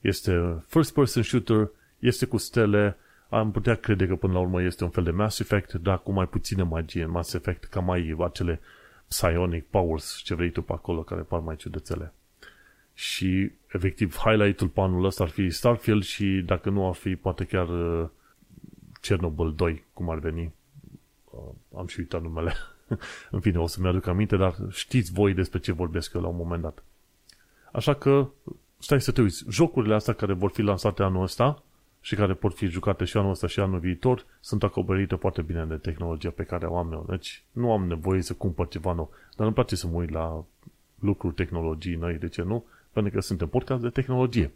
Este first person shooter, este cu stele, am putea crede că până la urmă este un fel de Mass Effect, dar cu mai puține magie în Mass Effect, ca mai acele psionic powers, ce vrei tu pe acolo, care par mai ciudățele. Și, efectiv, highlight-ul pe anul ăsta ar fi Starfield și, dacă nu ar fi, poate chiar uh, Chernobyl 2, cum ar veni. Uh, am și uitat numele. în fine, o să-mi aduc aminte, dar știți voi despre ce vorbesc eu la un moment dat. Așa că, stai să te uiți. Jocurile astea care vor fi lansate anul ăsta și care pot fi jucate și anul ăsta și anul viitor, sunt acoperite foarte bine de tehnologia pe care o am eu. Deci nu am nevoie să cumpăr ceva nou. Dar îmi place să mă uit la lucruri, tehnologii noi, de ce nu? Pentru că suntem podcast de tehnologie.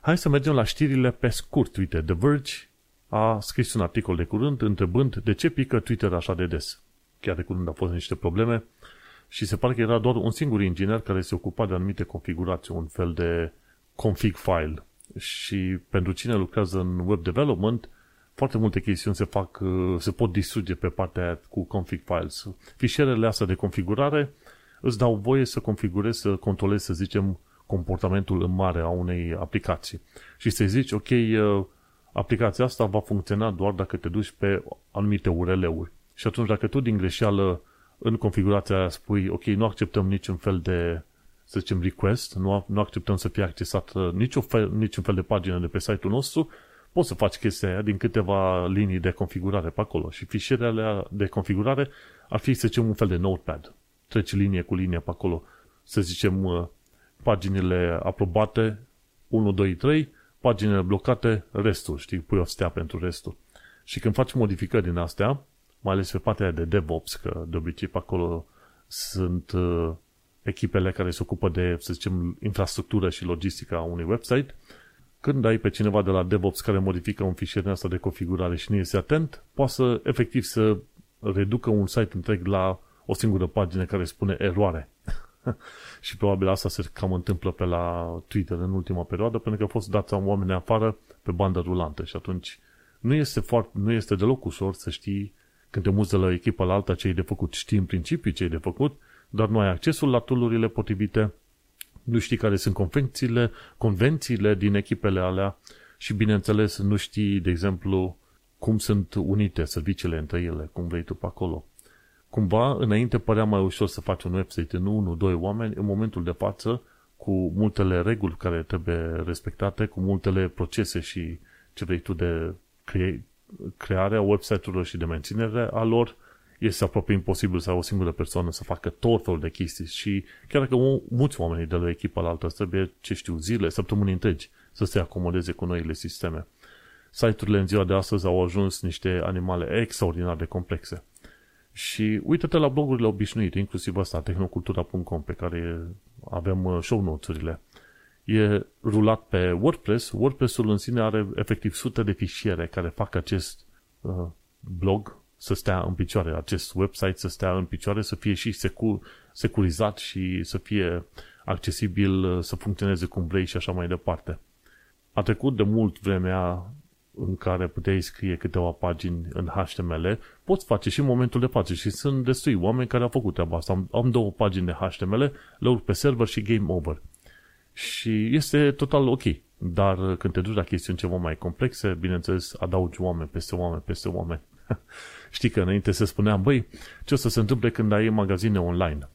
Hai să mergem la știrile pe scurt. Uite, The Verge a scris un articol de curând întrebând de ce pică Twitter așa de des. Chiar de curând au fost niște probleme și se pare că era doar un singur inginer care se ocupa de anumite configurații, un fel de config file. Și pentru cine lucrează în web development, foarte multe chestiuni se fac, se pot distruge pe partea cu config files. Fișierele astea de configurare îți dau voie să configurezi, să controlezi, să zicem, comportamentul în mare a unei aplicații. Și să zici, ok, aplicația asta va funcționa doar dacă te duci pe anumite URL-uri. Și atunci dacă tu din greșeală în configurația aia spui, ok, nu acceptăm niciun fel de, să zicem, request, nu, nu acceptăm să fie accesat niciun fel, niciun fel de pagină de pe site-ul nostru, poți să faci chestia aia din câteva linii de configurare pe acolo. Și fișierele de configurare ar fi, să zicem, un fel de notepad. Treci linie cu linie pe acolo. Să zicem, paginile aprobate, 1, 2, 3, paginile blocate, restul, știi, pui o stea pentru restul. Și când faci modificări din astea, mai ales pe partea de DevOps, că de obicei pe acolo sunt uh, echipele care se ocupă de, să zicem, infrastructură și logistica a unui website, când ai pe cineva de la DevOps care modifică un fișier din asta de configurare și nu este atent, poate să efectiv să reducă un site întreg la o singură pagină care spune eroare. și probabil asta se cam întâmplă pe la Twitter în ultima perioadă, pentru că au fost dați oameni afară pe bandă rulantă și atunci nu este, foarte, nu este deloc ușor să știi când te muți de la echipa la alta ce e de făcut. Știi în principiu ce e de făcut, dar nu ai accesul la tool potrivite, nu știi care sunt convențiile, convențiile din echipele alea și, bineînțeles, nu știi, de exemplu, cum sunt unite serviciile între ele, cum vrei tu pe acolo. Cumva, înainte părea mai ușor să faci un website în 1, 2 oameni, în momentul de față, cu multele reguli care trebuie respectate, cu multele procese și ce vrei tu de cre- crearea website-urilor și de menținere a lor, este aproape imposibil să ai o singură persoană să facă tot felul de chestii și chiar dacă mulți oameni de la echipa la altă trebuie, ce știu, zile, săptămâni întregi să se acomodeze cu noile sisteme. Site-urile în ziua de astăzi au ajuns niște animale extraordinar de complexe. Și uită-te la blogurile obișnuite, inclusiv asta, tehnocultura.com, pe care avem uh, show notes-urile. E rulat pe WordPress. WordPress-ul în sine are efectiv sute de fișiere care fac acest uh, blog să stea în picioare, acest website să stea în picioare, să fie și secur, securizat și să fie accesibil, uh, să funcționeze cum vrei și așa mai departe. A trecut de mult vremea în care puteai scrie câteva pagini în HTML, poți face și în momentul de față și sunt destui oameni care au făcut treaba asta. Am, am două pagini de HTML, le urc pe server și game over. Și este total ok. Dar când te duci la chestiuni ceva mai complexe, bineînțeles, adaugi oameni peste oameni peste oameni. Știi că înainte se spunea, băi, ce o să se întâmple când ai magazine online?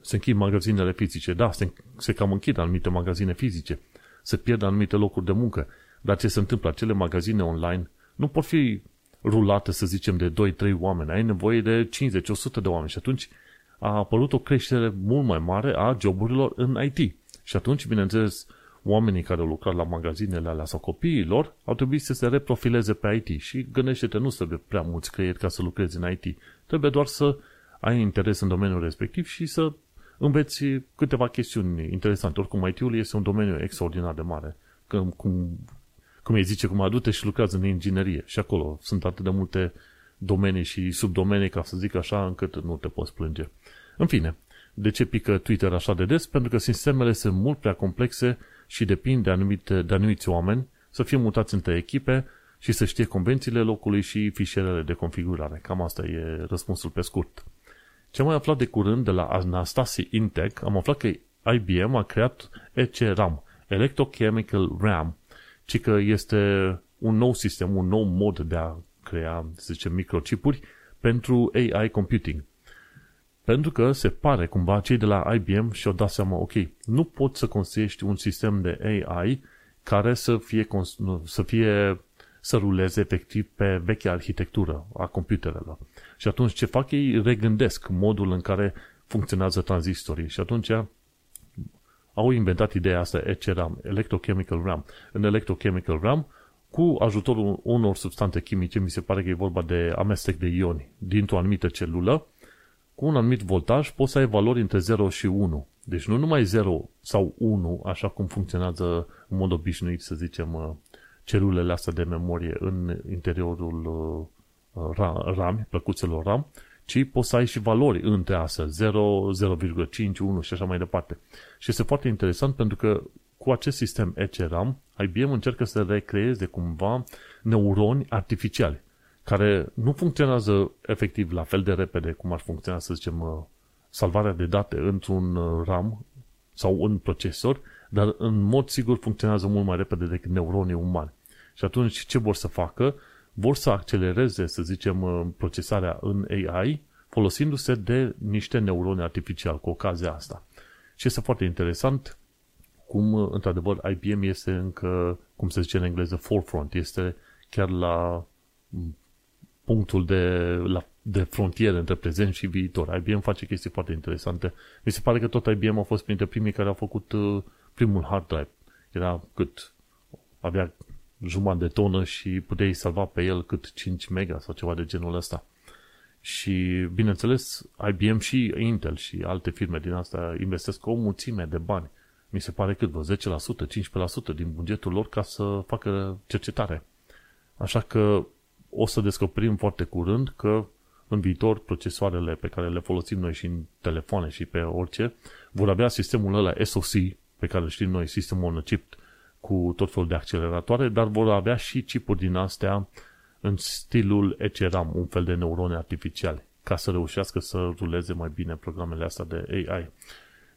Se închid magazinele fizice. Da, se, se cam închid anumite magazine fizice. Se pierd anumite locuri de muncă. Dar ce se întâmplă? Acele magazine online nu pot fi rulate, să zicem, de 2-3 oameni. Ai nevoie de 50-100 de oameni și atunci a apărut o creștere mult mai mare a joburilor în IT. Și atunci, bineînțeles, oamenii care au lucrat la magazinele alea sau copiilor au trebuit să se reprofileze pe IT și gândește-te, nu trebuie prea mulți creieri ca să lucrezi în IT. Trebuie doar să ai interes în domeniul respectiv și să înveți câteva chestiuni interesante. Oricum, IT-ul este un domeniu extraordinar de mare. Cum, cum cum îi zice, cum adute și lucrează în inginerie. Și acolo sunt atât de multe domenii și subdomenii, ca să zic așa, încât nu te poți plânge. În fine, de ce pică Twitter așa de des? Pentru că sistemele sunt mult prea complexe și depind de, anumite, de anumiți oameni să fie mutați între echipe și să știe convențiile locului și fișierele de configurare. Cam asta e răspunsul pe scurt. Ce am mai aflat de curând de la Anastasi Intec, am aflat că IBM a creat ECRAM, Electrochemical RAM, ci că este un nou sistem, un nou mod de a crea, să zicem, microchipuri pentru AI computing. Pentru că se pare cumva cei de la IBM și-au dat seama, ok, nu poți să construiești un sistem de AI care să fie, să fie să ruleze efectiv pe vechea arhitectură a computerelor. Și atunci ce fac ei? Regândesc modul în care funcționează tranzistorii și atunci au inventat ideea asta ECRAM, Electrochemical RAM. În Electrochemical RAM, cu ajutorul unor substanțe chimice, mi se pare că e vorba de amestec de ioni dintr-o anumită celulă, cu un anumit voltaj poți să ai valori între 0 și 1. Deci nu numai 0 sau 1, așa cum funcționează în mod obișnuit, să zicem, uh, celulele astea de memorie în interiorul uh, RAM, plăcuțelor RAM, ci poți să ai și valori între astea, 0, 0,5, 1 și așa mai departe. Și este foarte interesant pentru că cu acest sistem ECRAM, IBM încearcă să recreeze cumva neuroni artificiali, care nu funcționează efectiv la fel de repede cum ar funcționa, să zicem, uh, salvarea de date într-un uh, RAM sau un procesor, dar în mod sigur funcționează mult mai repede decât neuronii umani. Și atunci ce vor să facă? vor să accelereze, să zicem, uh, procesarea în AI folosindu-se de niște neuroni artificiali cu ocazia asta. Și este foarte interesant cum, uh, într-adevăr, IBM este încă, cum se zice în engleză, forefront, este chiar la mm, punctul de, la, de frontieră între prezent și viitor. IBM face chestii foarte interesante. Mi se pare că tot IBM a fost printre primii care au făcut uh, primul hard drive. Era cât? Avea jumătate de tonă și puteai salva pe el cât 5 mega sau ceva de genul ăsta. Și, bineînțeles, IBM și Intel și alte firme din asta investesc o mulțime de bani. Mi se pare cât, 10%, 15% din bugetul lor ca să facă cercetare. Așa că o să descoperim foarte curând că în viitor procesoarele pe care le folosim noi și în telefoane și pe orice vor avea sistemul ăla SoC pe care îl știm noi, sistemul on chip cu tot felul de acceleratoare, dar vor avea și chipuri din astea în stilul ECRAM, un fel de neurone artificiale, ca să reușească să ruleze mai bine programele astea de AI.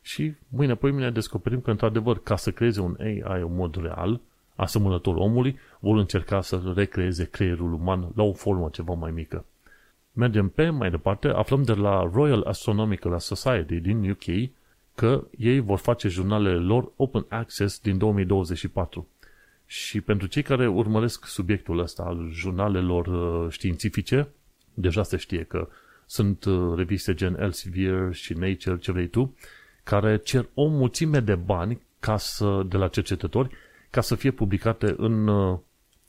Și mâine, pe mine descoperim că, într-adevăr, ca să creeze un AI în mod real, asemănător omului, vor încerca să recreeze creierul uman la o formă ceva mai mică. Mergem pe mai departe, aflăm de la Royal Astronomical Society din UK că ei vor face jurnalele lor open access din 2024. Și pentru cei care urmăresc subiectul ăsta al jurnalelor uh, științifice, deja se știe că sunt uh, reviste gen Elsevier și Nature, ce vrei tu, care cer o mulțime de bani ca să, de la cercetători ca să fie publicate în, uh,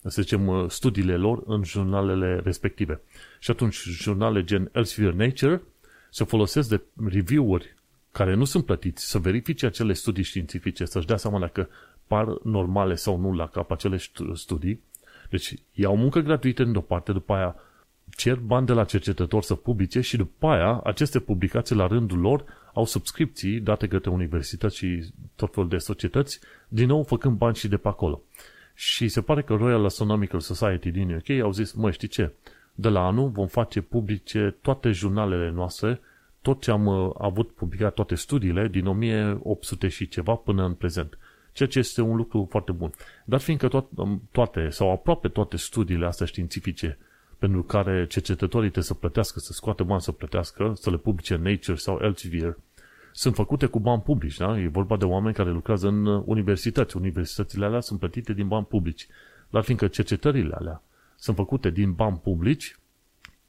să zicem, studiile lor în jurnalele respective. Și atunci, jurnale gen Elsevier Nature se folosesc de review-uri care nu sunt plătiți să verifice acele studii științifice, să-și dea seama dacă par normale sau nu la cap acele studii. Deci iau muncă gratuită în o parte, după aia cer bani de la cercetători să publice și după aia aceste publicații la rândul lor au subscripții date către universități și tot felul de societăți, din nou făcând bani și de pe acolo. Și se pare că Royal Astronomical Society din UK au zis, mă, știi ce, de la anul vom face publice toate jurnalele noastre, tot ce am uh, avut publicat, toate studiile, din 1800 și ceva până în prezent ceea ce este un lucru foarte bun. Dar fiindcă to- um, toate sau aproape toate studiile astea științifice pentru care cercetătorii trebuie să plătească, să scoată bani să plătească, să le publice în Nature sau Elsevier, sunt făcute cu bani publici, da? E vorba de oameni care lucrează în universități. Universitățile alea sunt plătite din bani publici. Dar fiindcă cercetările alea sunt făcute din bani publici,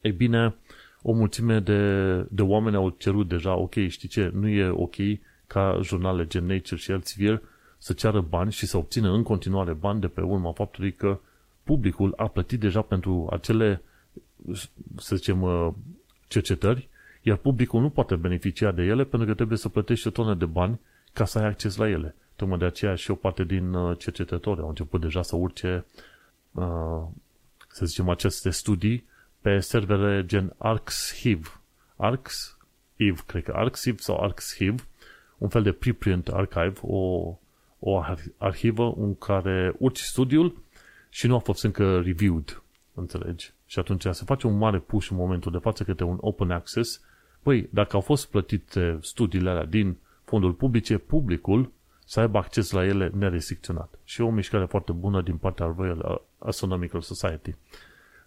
e bine, o mulțime de, de oameni au cerut deja, ok, știi ce, nu e ok ca jurnale gen Nature și Elsevier să ceară bani și să obțină în continuare bani de pe urma faptului că publicul a plătit deja pentru acele, să zicem, uh, cercetări, iar publicul nu poate beneficia de ele pentru că trebuie să plătești o tonă de bani ca să ai acces la ele. Tocmai de aceea și o parte din uh, cercetători au început deja să urce, uh, să zicem, aceste studii pe servere gen ArcsHive. ArcsHive, cred că ArcsHive sau ArcsHive, un fel de preprint archive, o o arhivă în care urci studiul și nu a fost încă reviewed, înțelegi? Și atunci se face un mare push în momentul de față către un open access. Păi, dacă au fost plătite studiile alea din fonduri publice, publicul să aibă acces la ele nerestricționat. Și e o mișcare foarte bună din partea Royal Astronomical Society.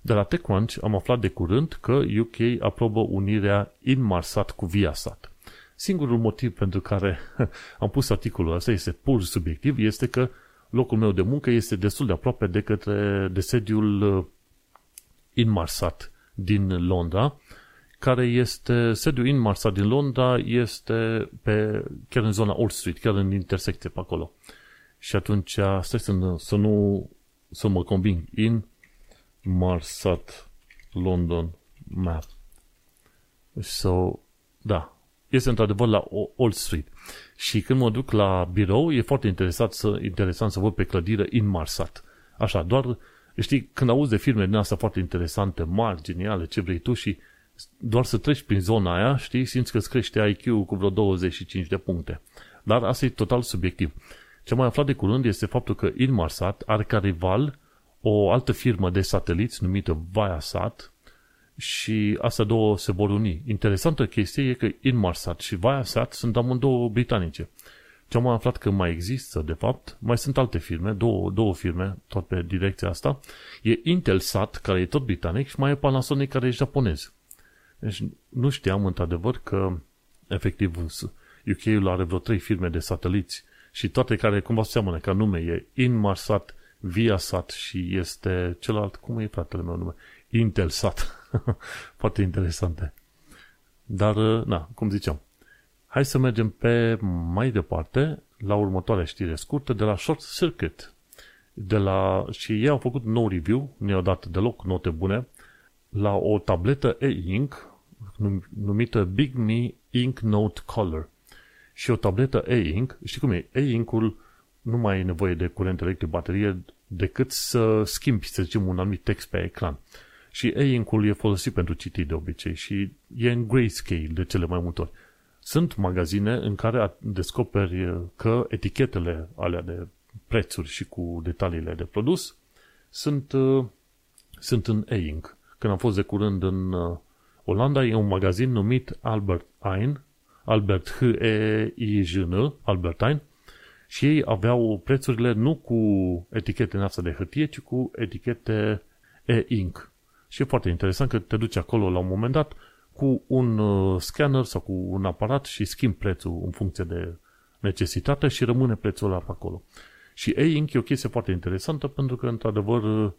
De la TechCrunch am aflat de curând că UK aprobă unirea Inmarsat cu Viasat. Singurul motiv pentru care am pus articolul ăsta este pur subiectiv, este că locul meu de muncă este destul de aproape de către de sediul uh, Inmarsat din Londra, care este, sediul Inmarsat din Londra este pe, chiar în zona Old Street, chiar în intersecție pe acolo. Și atunci, stai să, să nu, să mă conving, Inmarsat London Map. So, da, este într-adevăr la Old Street. Și când mă duc la birou, e foarte interesant să, interesant să văd pe clădire în Marsat. Așa, doar, știi, când auzi de firme din astea foarte interesante, mari, geniale, ce vrei tu și doar să treci prin zona aia, știi, simți că îți crește IQ cu vreo 25 de puncte. Dar asta e total subiectiv. Ce mai aflat de curând este faptul că Inmarsat are ca rival o altă firmă de sateliți numită Viasat, și astea două se vor uni. Interesantă chestie e că Inmarsat și Viasat sunt amândouă britanice. Ce am aflat că mai există, de fapt, mai sunt alte firme, două, două firme, tot pe direcția asta. E Intelsat, care e tot britanic, și mai e Panasonic, care e japonez. Deci nu știam, într-adevăr, că efectiv UK-ul are vreo trei firme de sateliți și toate care cumva seamănă ca nume. E Inmarsat, Viasat și este celălalt, cum e fratele meu nume? Intelsat. Foarte interesante. Dar, uh, na, cum ziceam, hai să mergem pe mai departe la următoarea știre scurtă de la Short Circuit. De la, și ei au făcut un nou review, nu i-au dat deloc note bune, la o tabletă e-ink numită Big Me Ink Note Color. Și o tabletă e-ink, știi cum e? E-ink-ul nu mai e nevoie de curent electric, baterie, decât să schimbi, să zicem, un anumit text pe ecran. Și e-ink-ul e folosit pentru citit de obicei și e în grayscale de cele mai multe ori. Sunt magazine în care descoperi că etichetele alea de prețuri și cu detaliile de produs sunt, sunt în e-ink. Când am fost de curând în uh, Olanda, e un magazin numit Albert Ein, Albert H E I J N, Albertine, și ei aveau prețurile nu cu etichete în asta de hârtie, ci cu etichete e-ink. Și e foarte interesant că te duci acolo la un moment dat cu un uh, scanner sau cu un aparat și schimbi prețul în funcție de necesitate și rămâne prețul ăla pe acolo. Și e-ink e o chestie foarte interesantă pentru că, într-adevăr,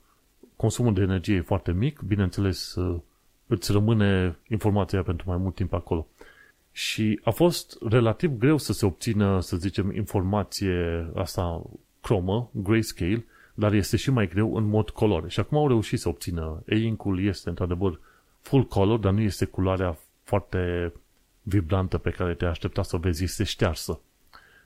consumul de energie e foarte mic, bineînțeles, uh, îți rămâne informația pentru mai mult timp acolo. Și a fost relativ greu să se obțină, să zicem, informație asta cromă, grayscale, dar este și mai greu în mod color. Și acum au reușit să obțină. E-ink-ul este într-adevăr full color, dar nu este culoarea foarte vibrantă pe care te aștepta să o vezi, este ștearsă.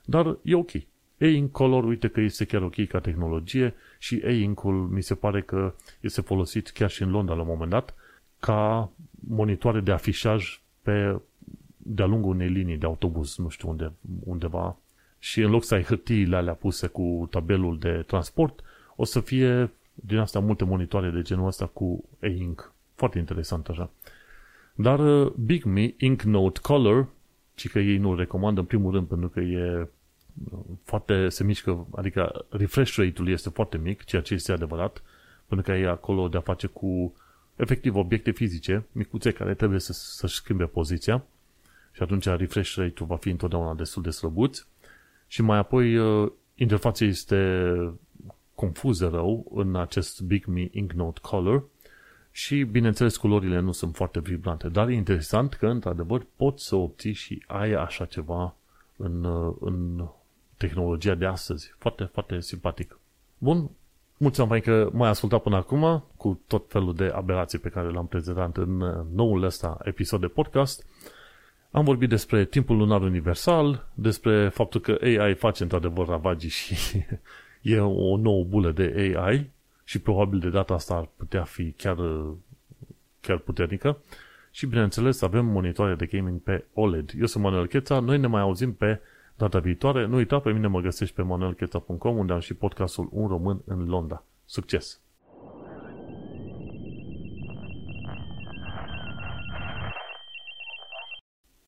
Dar e ok. E-ink color, uite că este chiar ok ca tehnologie și E-ink-ul mi se pare că este folosit chiar și în Londra la un moment dat ca monitoare de afișaj pe de-a lungul unei linii de autobuz, nu știu unde, undeva, și în loc să ai hârtiile alea puse cu tabelul de transport, o să fie din asta multe monitoare de genul ăsta cu e-ink. Foarte interesant așa. Dar uh, Big Me Ink Note Color, ci că ei nu recomandă în primul rând pentru că e uh, foarte, se mișcă, adică refresh rate-ul este foarte mic, ceea ce este adevărat, pentru că e acolo de a face cu efectiv obiecte fizice, micuțe care trebuie să, să-și schimbe poziția. Și atunci refresh rate-ul va fi întotdeauna destul de slăbuț. Și mai apoi uh, interfața este confuză rău în acest Big Me Ink Note Color și, bineînțeles, culorile nu sunt foarte vibrante, dar e interesant că, într-adevăr, poți să obții și ai așa ceva în, uh, în tehnologia de astăzi. Foarte, foarte simpatic. Bun, mulțumim mai că m-ai ascultat până acum cu tot felul de aberații pe care le-am prezentat în uh, noul ăsta episod de podcast. Am vorbit despre timpul lunar universal, despre faptul că AI face într-adevăr ravagii și e o nouă bulă de AI și probabil de data asta ar putea fi chiar, chiar puternică. Și bineînțeles avem monitoare de gaming pe OLED. Eu sunt Manuel Cheța, noi ne mai auzim pe data viitoare. Nu uita, pe mine mă găsești pe manuelcheța.com unde am și podcastul Un Român în Londra. Succes!